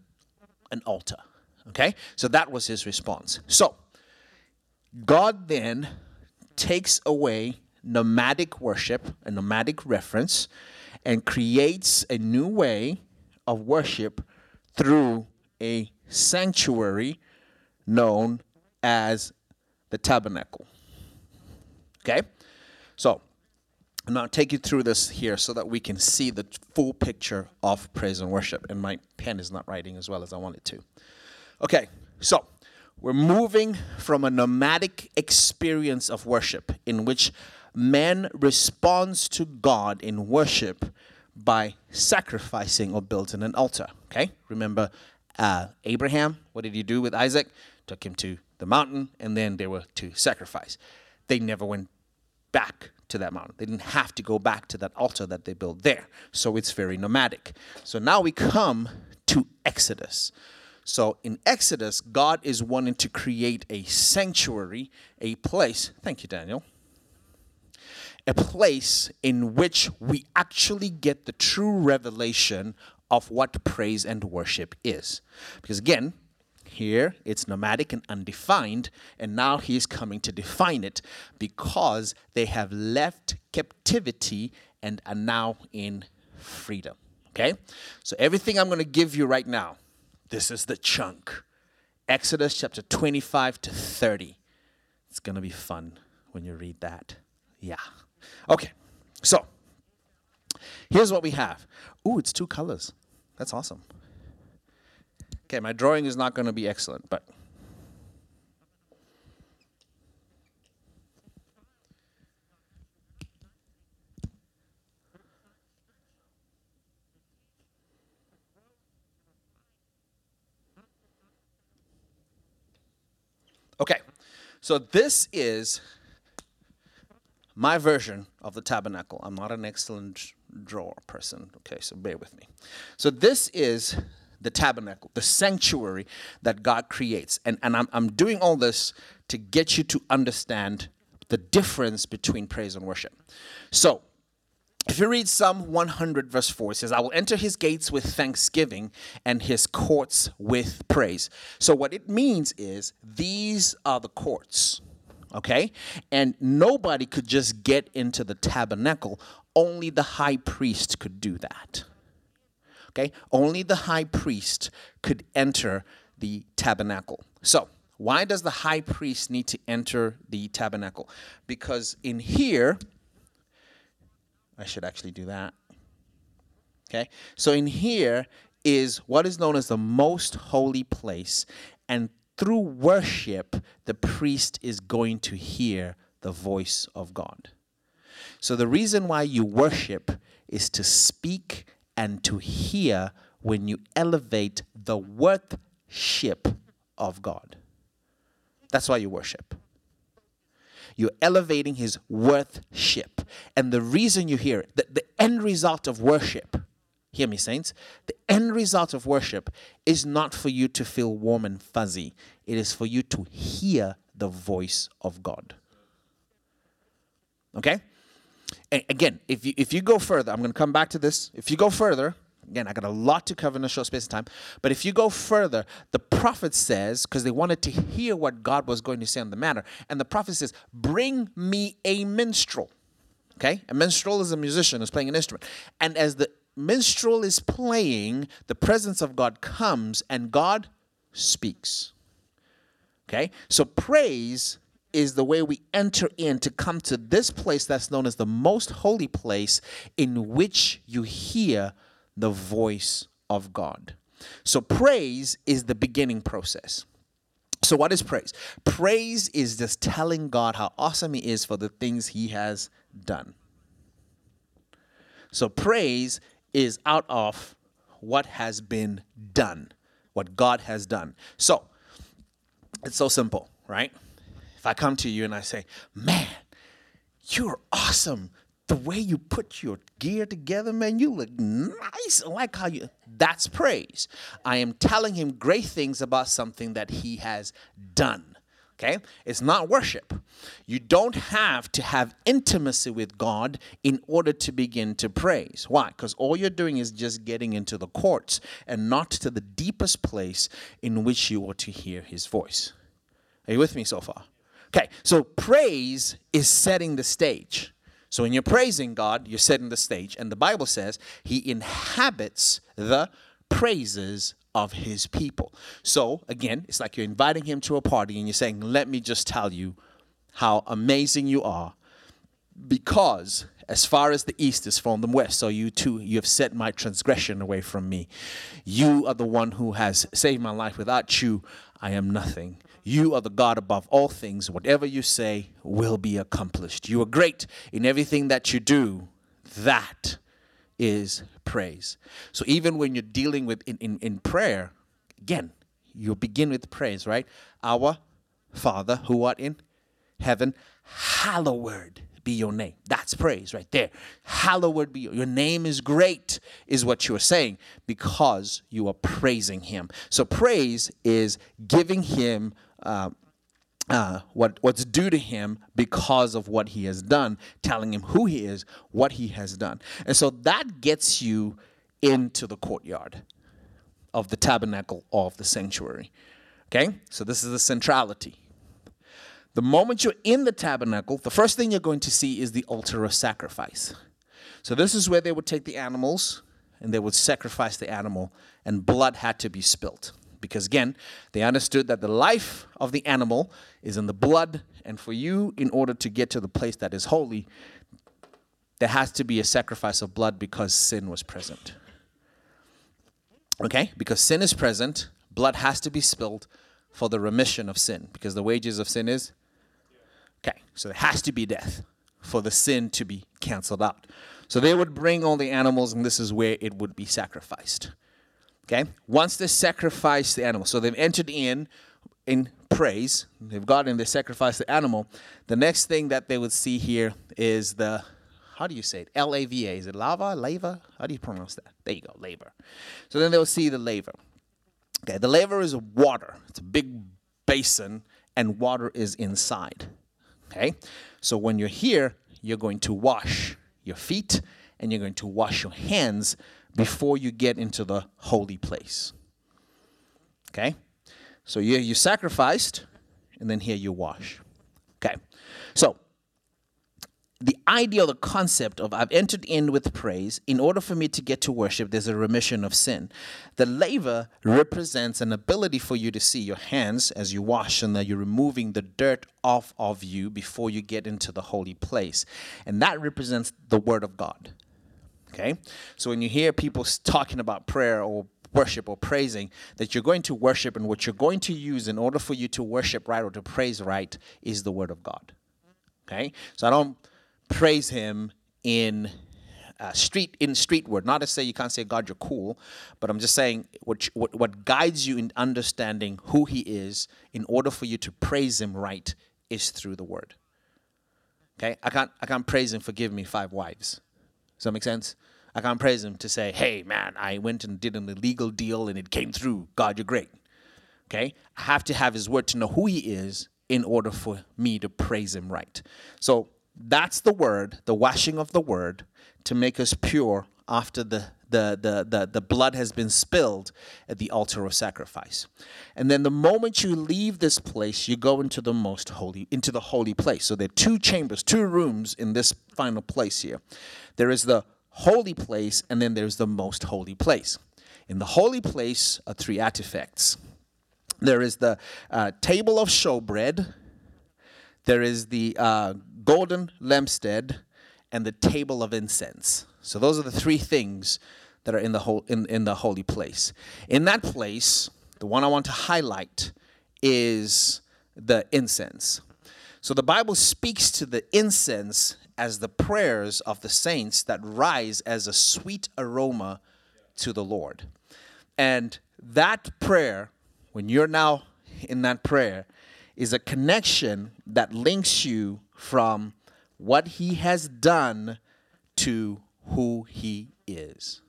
A: an altar. Okay? So that was his response. So God then takes away nomadic worship, a nomadic reference, and creates a new way of worship through a sanctuary known as the tabernacle. Okay? So, and I'm going take you through this here so that we can see the full picture of praise and worship. And my pen is not writing as well as I want it to. Okay, so we're moving from a nomadic experience of worship in which man responds to God in worship by sacrificing or building an altar. Okay, remember uh, Abraham? What did he do with Isaac? Took him to the mountain, and then they were to sacrifice. They never went back to that mountain. They didn't have to go back to that altar that they built there. So it's very nomadic. So now we come to Exodus. So in Exodus, God is wanting to create a sanctuary, a place. Thank you, Daniel a place in which we actually get the true revelation of what praise and worship is. Because again, here it's nomadic and undefined, and now he's coming to define it because they have left captivity and are now in freedom. Okay? So everything I'm going to give you right now, this is the chunk. Exodus chapter 25 to 30. It's going to be fun when you read that. Yeah. Okay, so here's what we have. Ooh, it's two colors. That's awesome. Okay, my drawing is not going to be excellent, but. Okay, so this is my version of the tabernacle. I'm not an excellent drawer person, okay, so bear with me. So this is the tabernacle, the sanctuary that God creates. And, and I'm, I'm doing all this to get you to understand the difference between praise and worship. So, if you read Psalm 100, verse 4, it says, I will enter his gates with thanksgiving and his courts with praise. So, what it means is these are the courts, okay? And nobody could just get into the tabernacle, only the high priest could do that. Okay? Only the high priest could enter the tabernacle. So, why does the high priest need to enter the tabernacle? Because in here, I should actually do that. Okay? So, in here is what is known as the most holy place. And through worship, the priest is going to hear the voice of God. So, the reason why you worship is to speak and to hear when you elevate the worship of God. That's why you worship. You're elevating his worship. And the reason you hear it, the, the end result of worship, hear me, saints, the end result of worship is not for you to feel warm and fuzzy, it is for you to hear the voice of God. Okay? And again, if you if you go further, I'm going to come back to this. If you go further, again, I got a lot to cover in a short space of time. But if you go further, the prophet says, because they wanted to hear what God was going to say on the matter, and the prophet says, "Bring me a minstrel." Okay, a minstrel is a musician who's playing an instrument, and as the minstrel is playing, the presence of God comes, and God speaks. Okay, so praise is the way we enter in to come to this place that's known as the most holy place in which you hear the voice of God. So, praise is the beginning process. So, what is praise? Praise is just telling God how awesome He is for the things He has done. So, praise is out of what has been done, what God has done. So, it's so simple, right? If I come to you and I say, man, you're awesome. The way you put your gear together, man, you look nice. I like how you, that's praise. I am telling him great things about something that he has done. Okay? It's not worship. You don't have to have intimacy with God in order to begin to praise. Why? Because all you're doing is just getting into the courts and not to the deepest place in which you ought to hear his voice. Are you with me so far? Okay, so praise is setting the stage. So when you're praising God, you're setting the stage. And the Bible says he inhabits the praises of his people. So again, it's like you're inviting him to a party and you're saying, Let me just tell you how amazing you are because as far as the east is from the west so you too you have set my transgression away from me. You are the one who has saved my life. Without you i am nothing. You are the god above all things. Whatever you say will be accomplished. You are great in everything that you do. That is praise so even when you're dealing with in, in, in prayer again you begin with praise right our father who art in heaven hallowed be your name. That's praise right there. Hallowed be your, your name is great, is what you are saying, because you are praising him. So praise is giving him uh, uh, what what's due to him because of what he has done, telling him who he is, what he has done, and so that gets you into the courtyard of the tabernacle of the sanctuary. Okay, so this is the centrality. The moment you're in the tabernacle, the first thing you're going to see is the altar of sacrifice. So, this is where they would take the animals and they would sacrifice the animal, and blood had to be spilt. Because again, they understood that the life of the animal is in the blood, and for you, in order to get to the place that is holy, there has to be a sacrifice of blood because sin was present. Okay? Because sin is present, Blood has to be spilled for the remission of sin because the wages of sin is Okay, so there has to be death for the sin to be canceled out. So they would bring all the animals, and this is where it would be sacrificed. Okay, once they sacrifice the animal, so they've entered in in praise, they've gotten they sacrifice the animal. The next thing that they would see here is the how do you say it? L A V A. Is it lava, lava? How do you pronounce that? There you go, laver. So then they'll see the laver. Okay, the laver is water. It's a big basin, and water is inside. Okay? So when you're here, you're going to wash your feet and you're going to wash your hands before you get into the holy place. Okay? So you you sacrificed and then here you wash. Okay. So the idea, or the concept of I've entered in with praise. In order for me to get to worship, there's a remission of sin. The laver represents an ability for you to see your hands as you wash and that you're removing the dirt off of you before you get into the holy place. And that represents the word of God. Okay? So when you hear people talking about prayer or worship or praising, that you're going to worship and what you're going to use in order for you to worship right or to praise right is the word of God. Okay? So I don't praise him in uh, street in street word. Not to say you can't say God, you're cool, but I'm just saying what, what what guides you in understanding who He is in order for you to praise Him right is through the Word. Okay, I can't I can't praise Him Forgive me five wives. Does that make sense? I can't praise Him to say, "Hey, man, I went and did an illegal deal and it came through. God, you're great." Okay, I have to have His Word to know who He is in order for me to praise Him right. So that's the word, the washing of the word, to make us pure after the, the, the, the, the blood has been spilled at the altar of sacrifice. And then the moment you leave this place, you go into the most holy, into the holy place. So there are two chambers, two rooms in this final place here. There is the holy place, and then there's the most holy place. In the holy place are three artifacts. There is the uh, table of showbread, there is the uh, golden lampstand and the table of incense. So those are the three things that are in the whole in, in the holy place. In that place, the one I want to highlight is the incense. So the Bible speaks to the incense as the prayers of the saints that rise as a sweet aroma to the Lord. And that prayer, when you're now in that prayer, is a connection that links you from what he has done to who he is.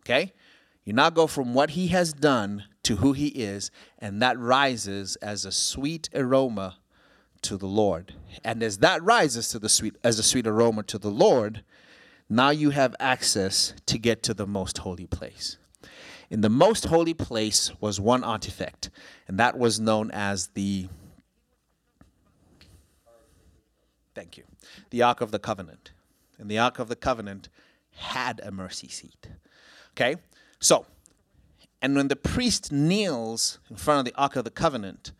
A: Okay? You now go from what he has done to who he is, and that rises as a sweet aroma to the Lord. And as that rises to the sweet as a sweet aroma to the Lord, now you have access to get to the most holy place. In the most holy place was one artifact, and that was known as the Thank you. The Ark of the Covenant. And the Ark of the Covenant had a mercy seat. Okay? So, and when the priest kneels in front of the Ark of the Covenant,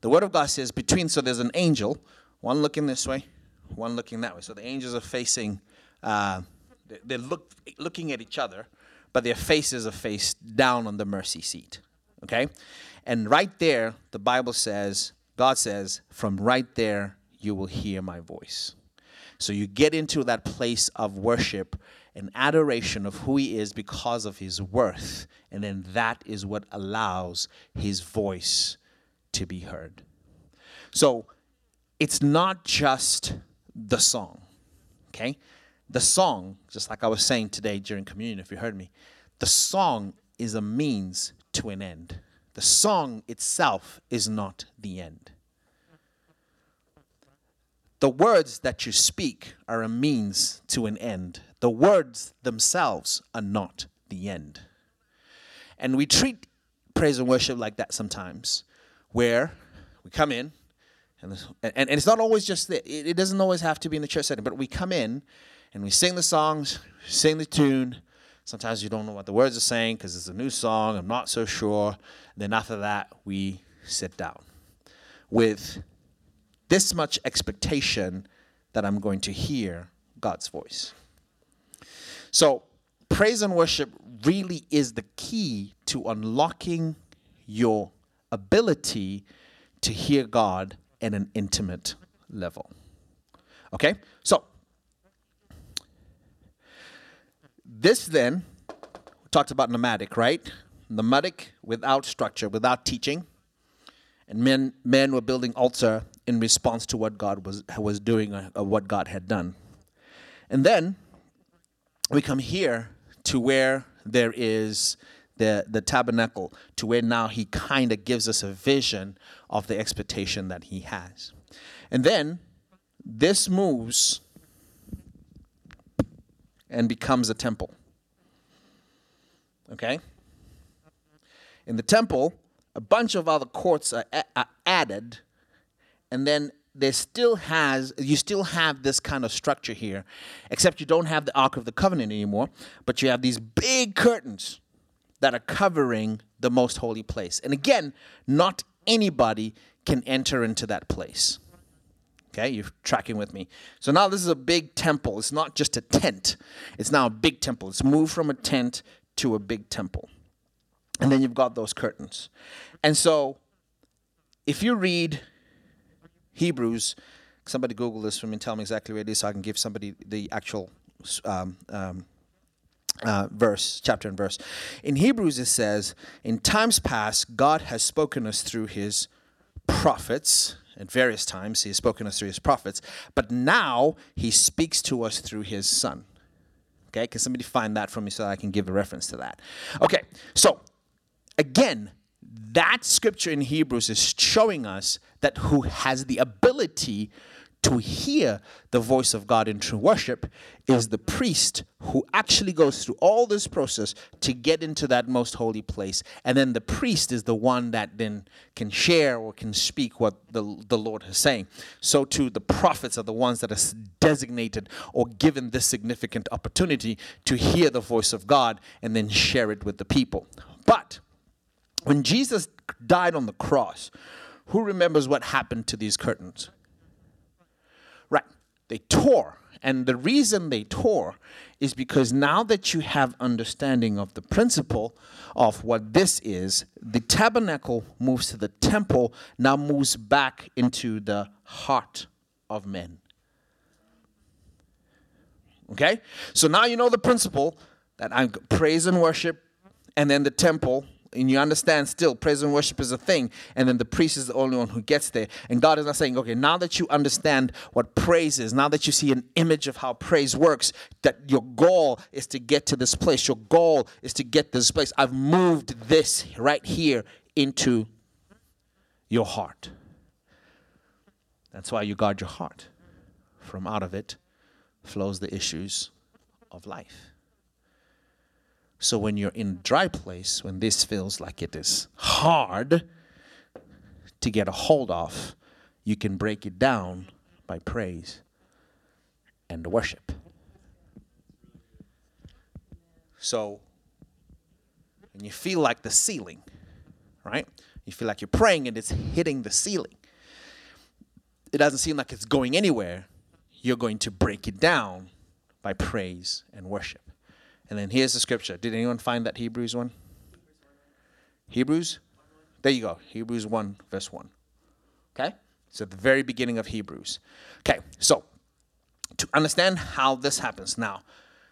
A: the Word of God says between, so there's an angel, one looking this way, one looking that way. So the angels are facing, uh, they- they're look, looking at each other, but their faces are faced down on the mercy seat. Okay? And right there, the Bible says, God says, from right there, you will hear my voice. So you get into that place of worship and adoration of who he is because of his worth. And then that is what allows his voice to be heard. So it's not just the song, okay? The song, just like I was saying today during communion, if you heard me, the song is a means to an end. The song itself is not the end. The words that you speak are a means to an end. The words themselves are not the end. And we treat praise and worship like that sometimes, where we come in, and, and, and it's not always just that. It, it doesn't always have to be in the church setting, but we come in and we sing the songs, sing the tune. Sometimes you don't know what the words are saying because it's a new song, I'm not so sure. Then after that, we sit down with this much expectation that I'm going to hear God's voice. So, praise and worship really is the key to unlocking your ability to hear God at an intimate level. Okay? So, this then talked about nomadic, right? Nomadic without structure, without teaching. And men men were building altar in response to what God was was doing or or what God had done. And then we come here to where there is the, the tabernacle, to where now he kind of gives us a vision of the expectation that he has. And then this moves and becomes a temple. Okay? In the temple, a bunch of other courts are, a- are added, and then there still has you still have this kind of structure here, except you don't have the Ark of the Covenant anymore, but you have these big curtains that are covering the most holy place. And again, not anybody can enter into that place. Okay, you're tracking with me. So now this is a big temple. It's not just a tent, it's now a big temple. It's moved from a tent to a big temple. And then you've got those curtains. And so if you read Hebrews, somebody Google this for me and tell me exactly where it is so I can give somebody the actual um, um, uh, verse, chapter and verse. In Hebrews, it says, In times past, God has spoken us through his prophets. At various times, he has spoken us through his prophets, but now he speaks to us through his son. Okay, can somebody find that for me so I can give a reference to that? Okay, so again, that scripture in Hebrews is showing us that who has the ability to hear the voice of God in true worship is the priest who actually goes through all this process to get into that most holy place. And then the priest is the one that then can share or can speak what the, the Lord is saying. So, too, the prophets are the ones that are designated or given this significant opportunity to hear the voice of God and then share it with the people. But when Jesus died on the cross, who remembers what happened to these curtains? Right. They tore. And the reason they tore is because now that you have understanding of the principle of what this is, the tabernacle moves to the temple, now moves back into the heart of men. Okay? So now you know the principle that I praise and worship, and then the temple and you understand still praise and worship is a thing and then the priest is the only one who gets there. And god is not saying okay now that you understand what praise is now that you see an image of how praise works that your goal is to get to this place your goal is to get this place i've moved this right here into your heart. That's why you guard your heart. From out of it flows the issues of life so when you're in a dry place, when this feels like it is hard to get a hold of, you can break it down by praise and worship. So when you feel like the ceiling, right? You feel like you're praying and it's hitting the ceiling. It doesn't seem like it's going anywhere. You're going to break it down by praise and worship. And then here's the scripture. Did anyone find that Hebrews one? Hebrews? There you go. Hebrews 1, verse 1. Okay? It's at the very beginning of Hebrews. Okay, so to understand how this happens now,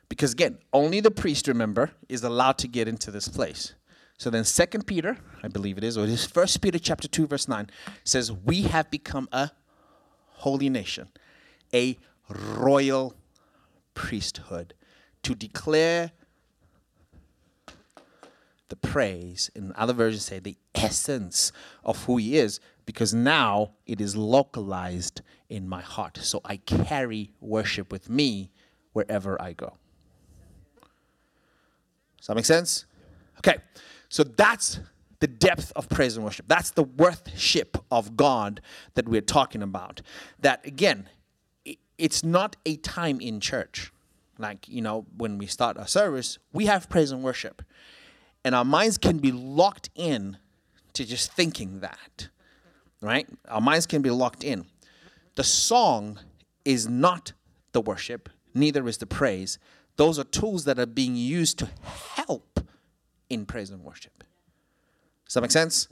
A: because again, only the priest, remember, is allowed to get into this place. So then Second Peter, I believe it is, or it is First Peter chapter 2, verse 9, says, We have become a holy nation, a royal priesthood to declare the praise. In other versions, say the essence of who He is, because now it is localized in my heart. So I carry worship with me wherever I go. Does that make sense? Okay, so that's the depth of praise and worship. That's the worship of God that we're talking about. That again, it's not a time in church like you know when we start our service we have praise and worship and our minds can be locked in to just thinking that right our minds can be locked in the song is not the worship neither is the praise those are tools that are being used to help in praise and worship. Does that make sense?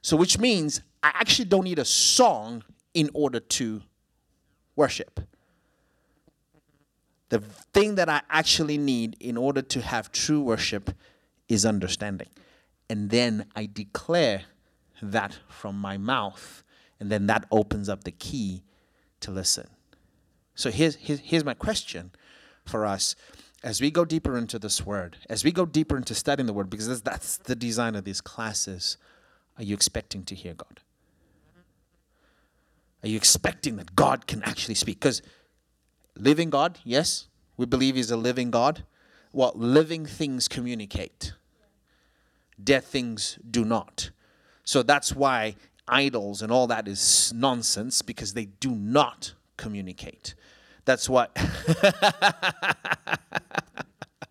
A: So, which means I actually don't need a song in order to worship. The thing that I actually need in order to have true worship is understanding. And then I declare that from my mouth, and then that opens up the key to listen. So here's, here's, here's my question for us as we go deeper into this word, as we go deeper into studying the word, because that's, that's the design of these classes, are you expecting to hear God? Are you expecting that God can actually speak? Because living God, yes, we believe He's a living God. Well, living things communicate, dead things do not. So that's why idols and all that is nonsense because they do not communicate. That's what.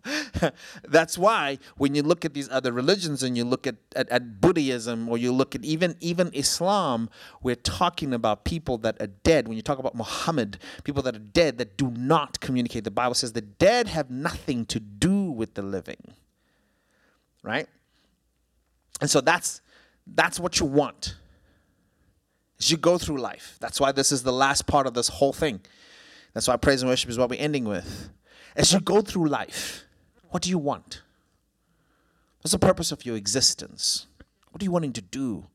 A: That's why when you look at these other religions and you look at, at, at, Buddhism or you look at even even Islam, we're talking about people that are dead. When you talk about Muhammad, people that are dead that do not communicate. The Bible says the dead have nothing to do with the living. Right? And so that's that's what you want as you go through life. That's why this is the last part of this whole thing. That's why praise and worship is what we're ending with. As you go through life, what do you want? What's the purpose of your existence? What are you wanting to do?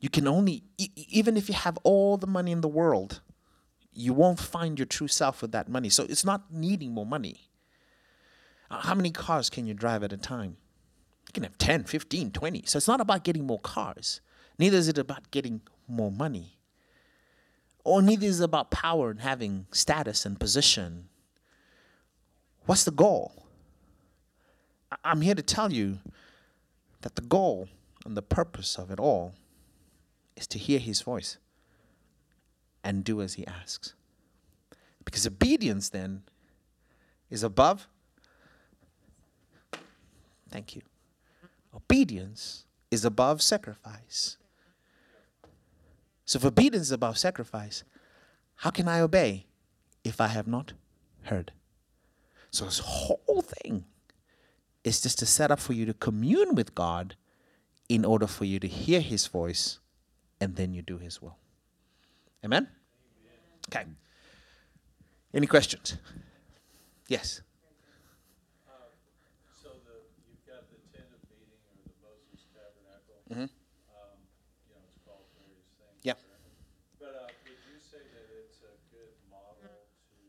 A: You can only, even if you have all the money in the world, you won't find your true self with that money. So it's not needing more money. Uh, how many cars can you drive at a time? You can have 10, 15, 20. So it's not about getting more cars. Neither is it about getting more money. Or neither is it about power and having status and position What's the goal? I'm here to tell you that the goal and the purpose of it all is to hear his voice and do as he asks. Because obedience then is above. Thank you. Obedience is above sacrifice. So if obedience is above sacrifice, how can I obey if I have not heard? So this whole thing is just to set up for you to commune with God in order for you to hear his voice and then you do his will. Amen? Okay. Any questions? Yes.
D: Uh, so the, you've got the tent of meeting or the Moses tabernacle.
A: Mhm.
D: Um, you know, it's called various things.
A: Yeah.
D: But, uh, would you say that it's a good model to,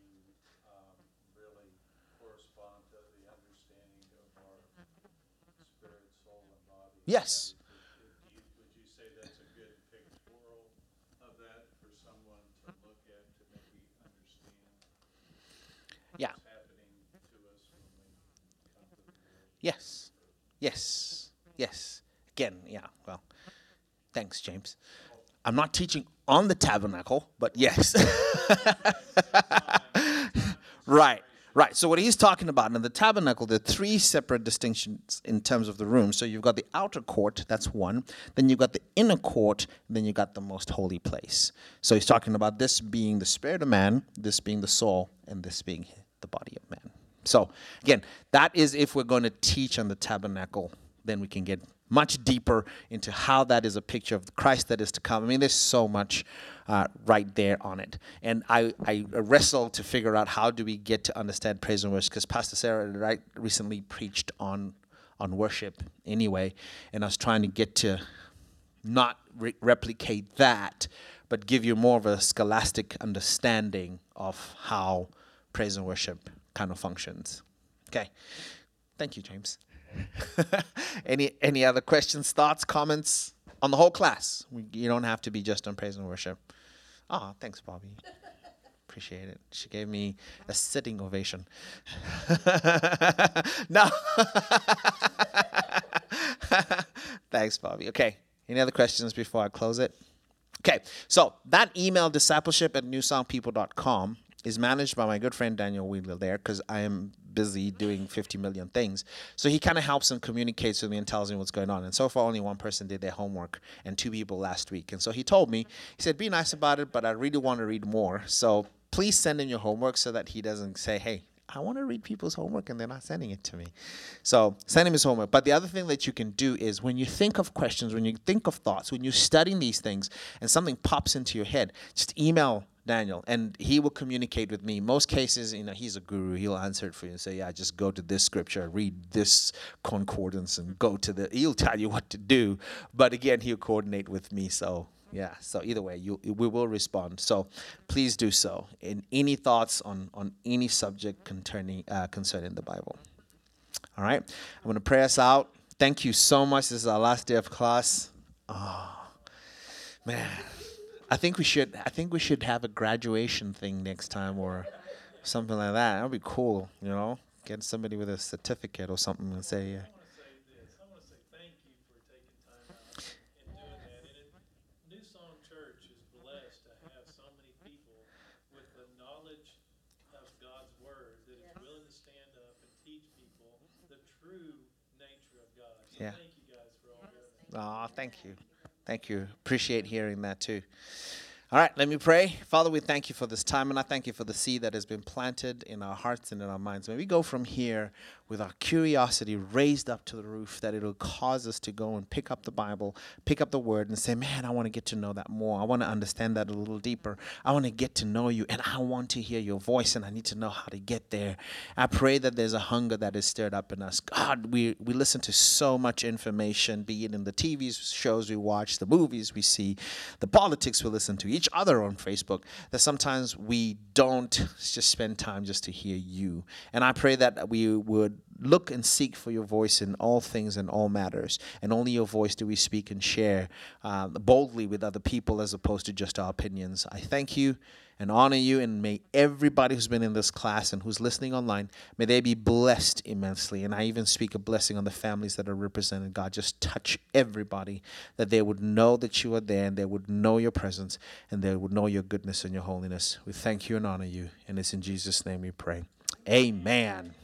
D: um, really correspond to the understanding of our spirit, soul, and body?
A: Yes.
D: Would you, would you say that's a good pictorial of that for someone to look at to maybe understand
A: Yeah.
D: what's happening to us when we come to the Lord?
A: Yes. Yes. Yes. Again, yeah. Well, thanks, James. I'm not teaching on the tabernacle, but yes. right. Right. So what he's talking about in the tabernacle, there are three separate distinctions in terms of the room. So you've got the outer court, that's one. Then you've got the inner court, then you've got the most holy place. So he's talking about this being the spirit of man, this being the soul, and this being the body of man. So again, that is if we're going to teach on the tabernacle, then we can get much deeper into how that is a picture of Christ that is to come. I mean, there's so much uh, right there on it. And I, I wrestled to figure out how do we get to understand praise and worship because Pastor Sarah right recently preached on on worship anyway, and I was trying to get to not re- replicate that, but give you more of a scholastic understanding of how praise and worship kind of functions. Okay. Thank you, James. any any other questions, thoughts, comments on the whole class? We, you don't have to be just on praise and worship. Oh, thanks, Bobby. Appreciate it. She gave me a sitting ovation. no. thanks, Bobby. Okay. Any other questions before I close it? Okay, so that email discipleship at newsongpeople.com is managed by my good friend Daniel Wheeler there because I am busy doing 50 million things. So he kind of helps and communicates with me and tells me what's going on. And so far, only one person did their homework and two people last week. And so he told me, he said, be nice about it, but I really want to read more. So please send him your homework so that he doesn't say, hey, I want to read people's homework and they're not sending it to me. So send him his homework. But the other thing that you can do is when you think of questions, when you think of thoughts, when you're studying these things and something pops into your head, just email Daniel and he will communicate with me. Most cases, you know, he's a guru. He'll answer it for you and say, yeah, just go to this scripture, read this concordance and go to the, he'll tell you what to do. But again, he'll coordinate with me. So yeah. So either way, you we will respond. So please do so. In any thoughts on on any subject concerning uh, concerning the Bible. All right. I'm to pray us out. Thank you so much. This is our last day of class. Oh man, I think we should. I think we should have a graduation thing next time or something like that. That would be cool. You know, get somebody with a certificate or something and say. Uh,
D: I to say this. I want to say thank you for taking time out and doing that. And it, New Song Church is blessed to have so many people with the knowledge of God's Word that is willing to stand up and teach people the true nature of God.
A: Yeah.
D: thank you guys for all doing that.
A: Oh, thank you. Thank you. Appreciate hearing that too. All right, let me pray. Father, we thank you for this time, and I thank you for the seed that has been planted in our hearts and in our minds. May we go from here with our curiosity raised up to the roof, that it'll cause us to go and pick up the Bible, pick up the Word, and say, Man, I want to get to know that more. I want to understand that a little deeper. I want to get to know you, and I want to hear your voice, and I need to know how to get there. I pray that there's a hunger that is stirred up in us. God, we, we listen to so much information, be it in the TV shows we watch, the movies we see, the politics we listen to, each other on Facebook, that sometimes we don't just spend time just to hear you. And I pray that we would look and seek for your voice in all things and all matters. And only your voice do we speak and share uh, boldly with other people as opposed to just our opinions. I thank you and honor you, and may everybody who's been in this class and who's listening online, may they be blessed immensely. And I even speak a blessing on the families that are represented. God, just touch everybody, that they would know that you are there, and they would know your presence, and they would know your goodness and your holiness. We thank you and honor you, and it's in Jesus' name we pray. Amen.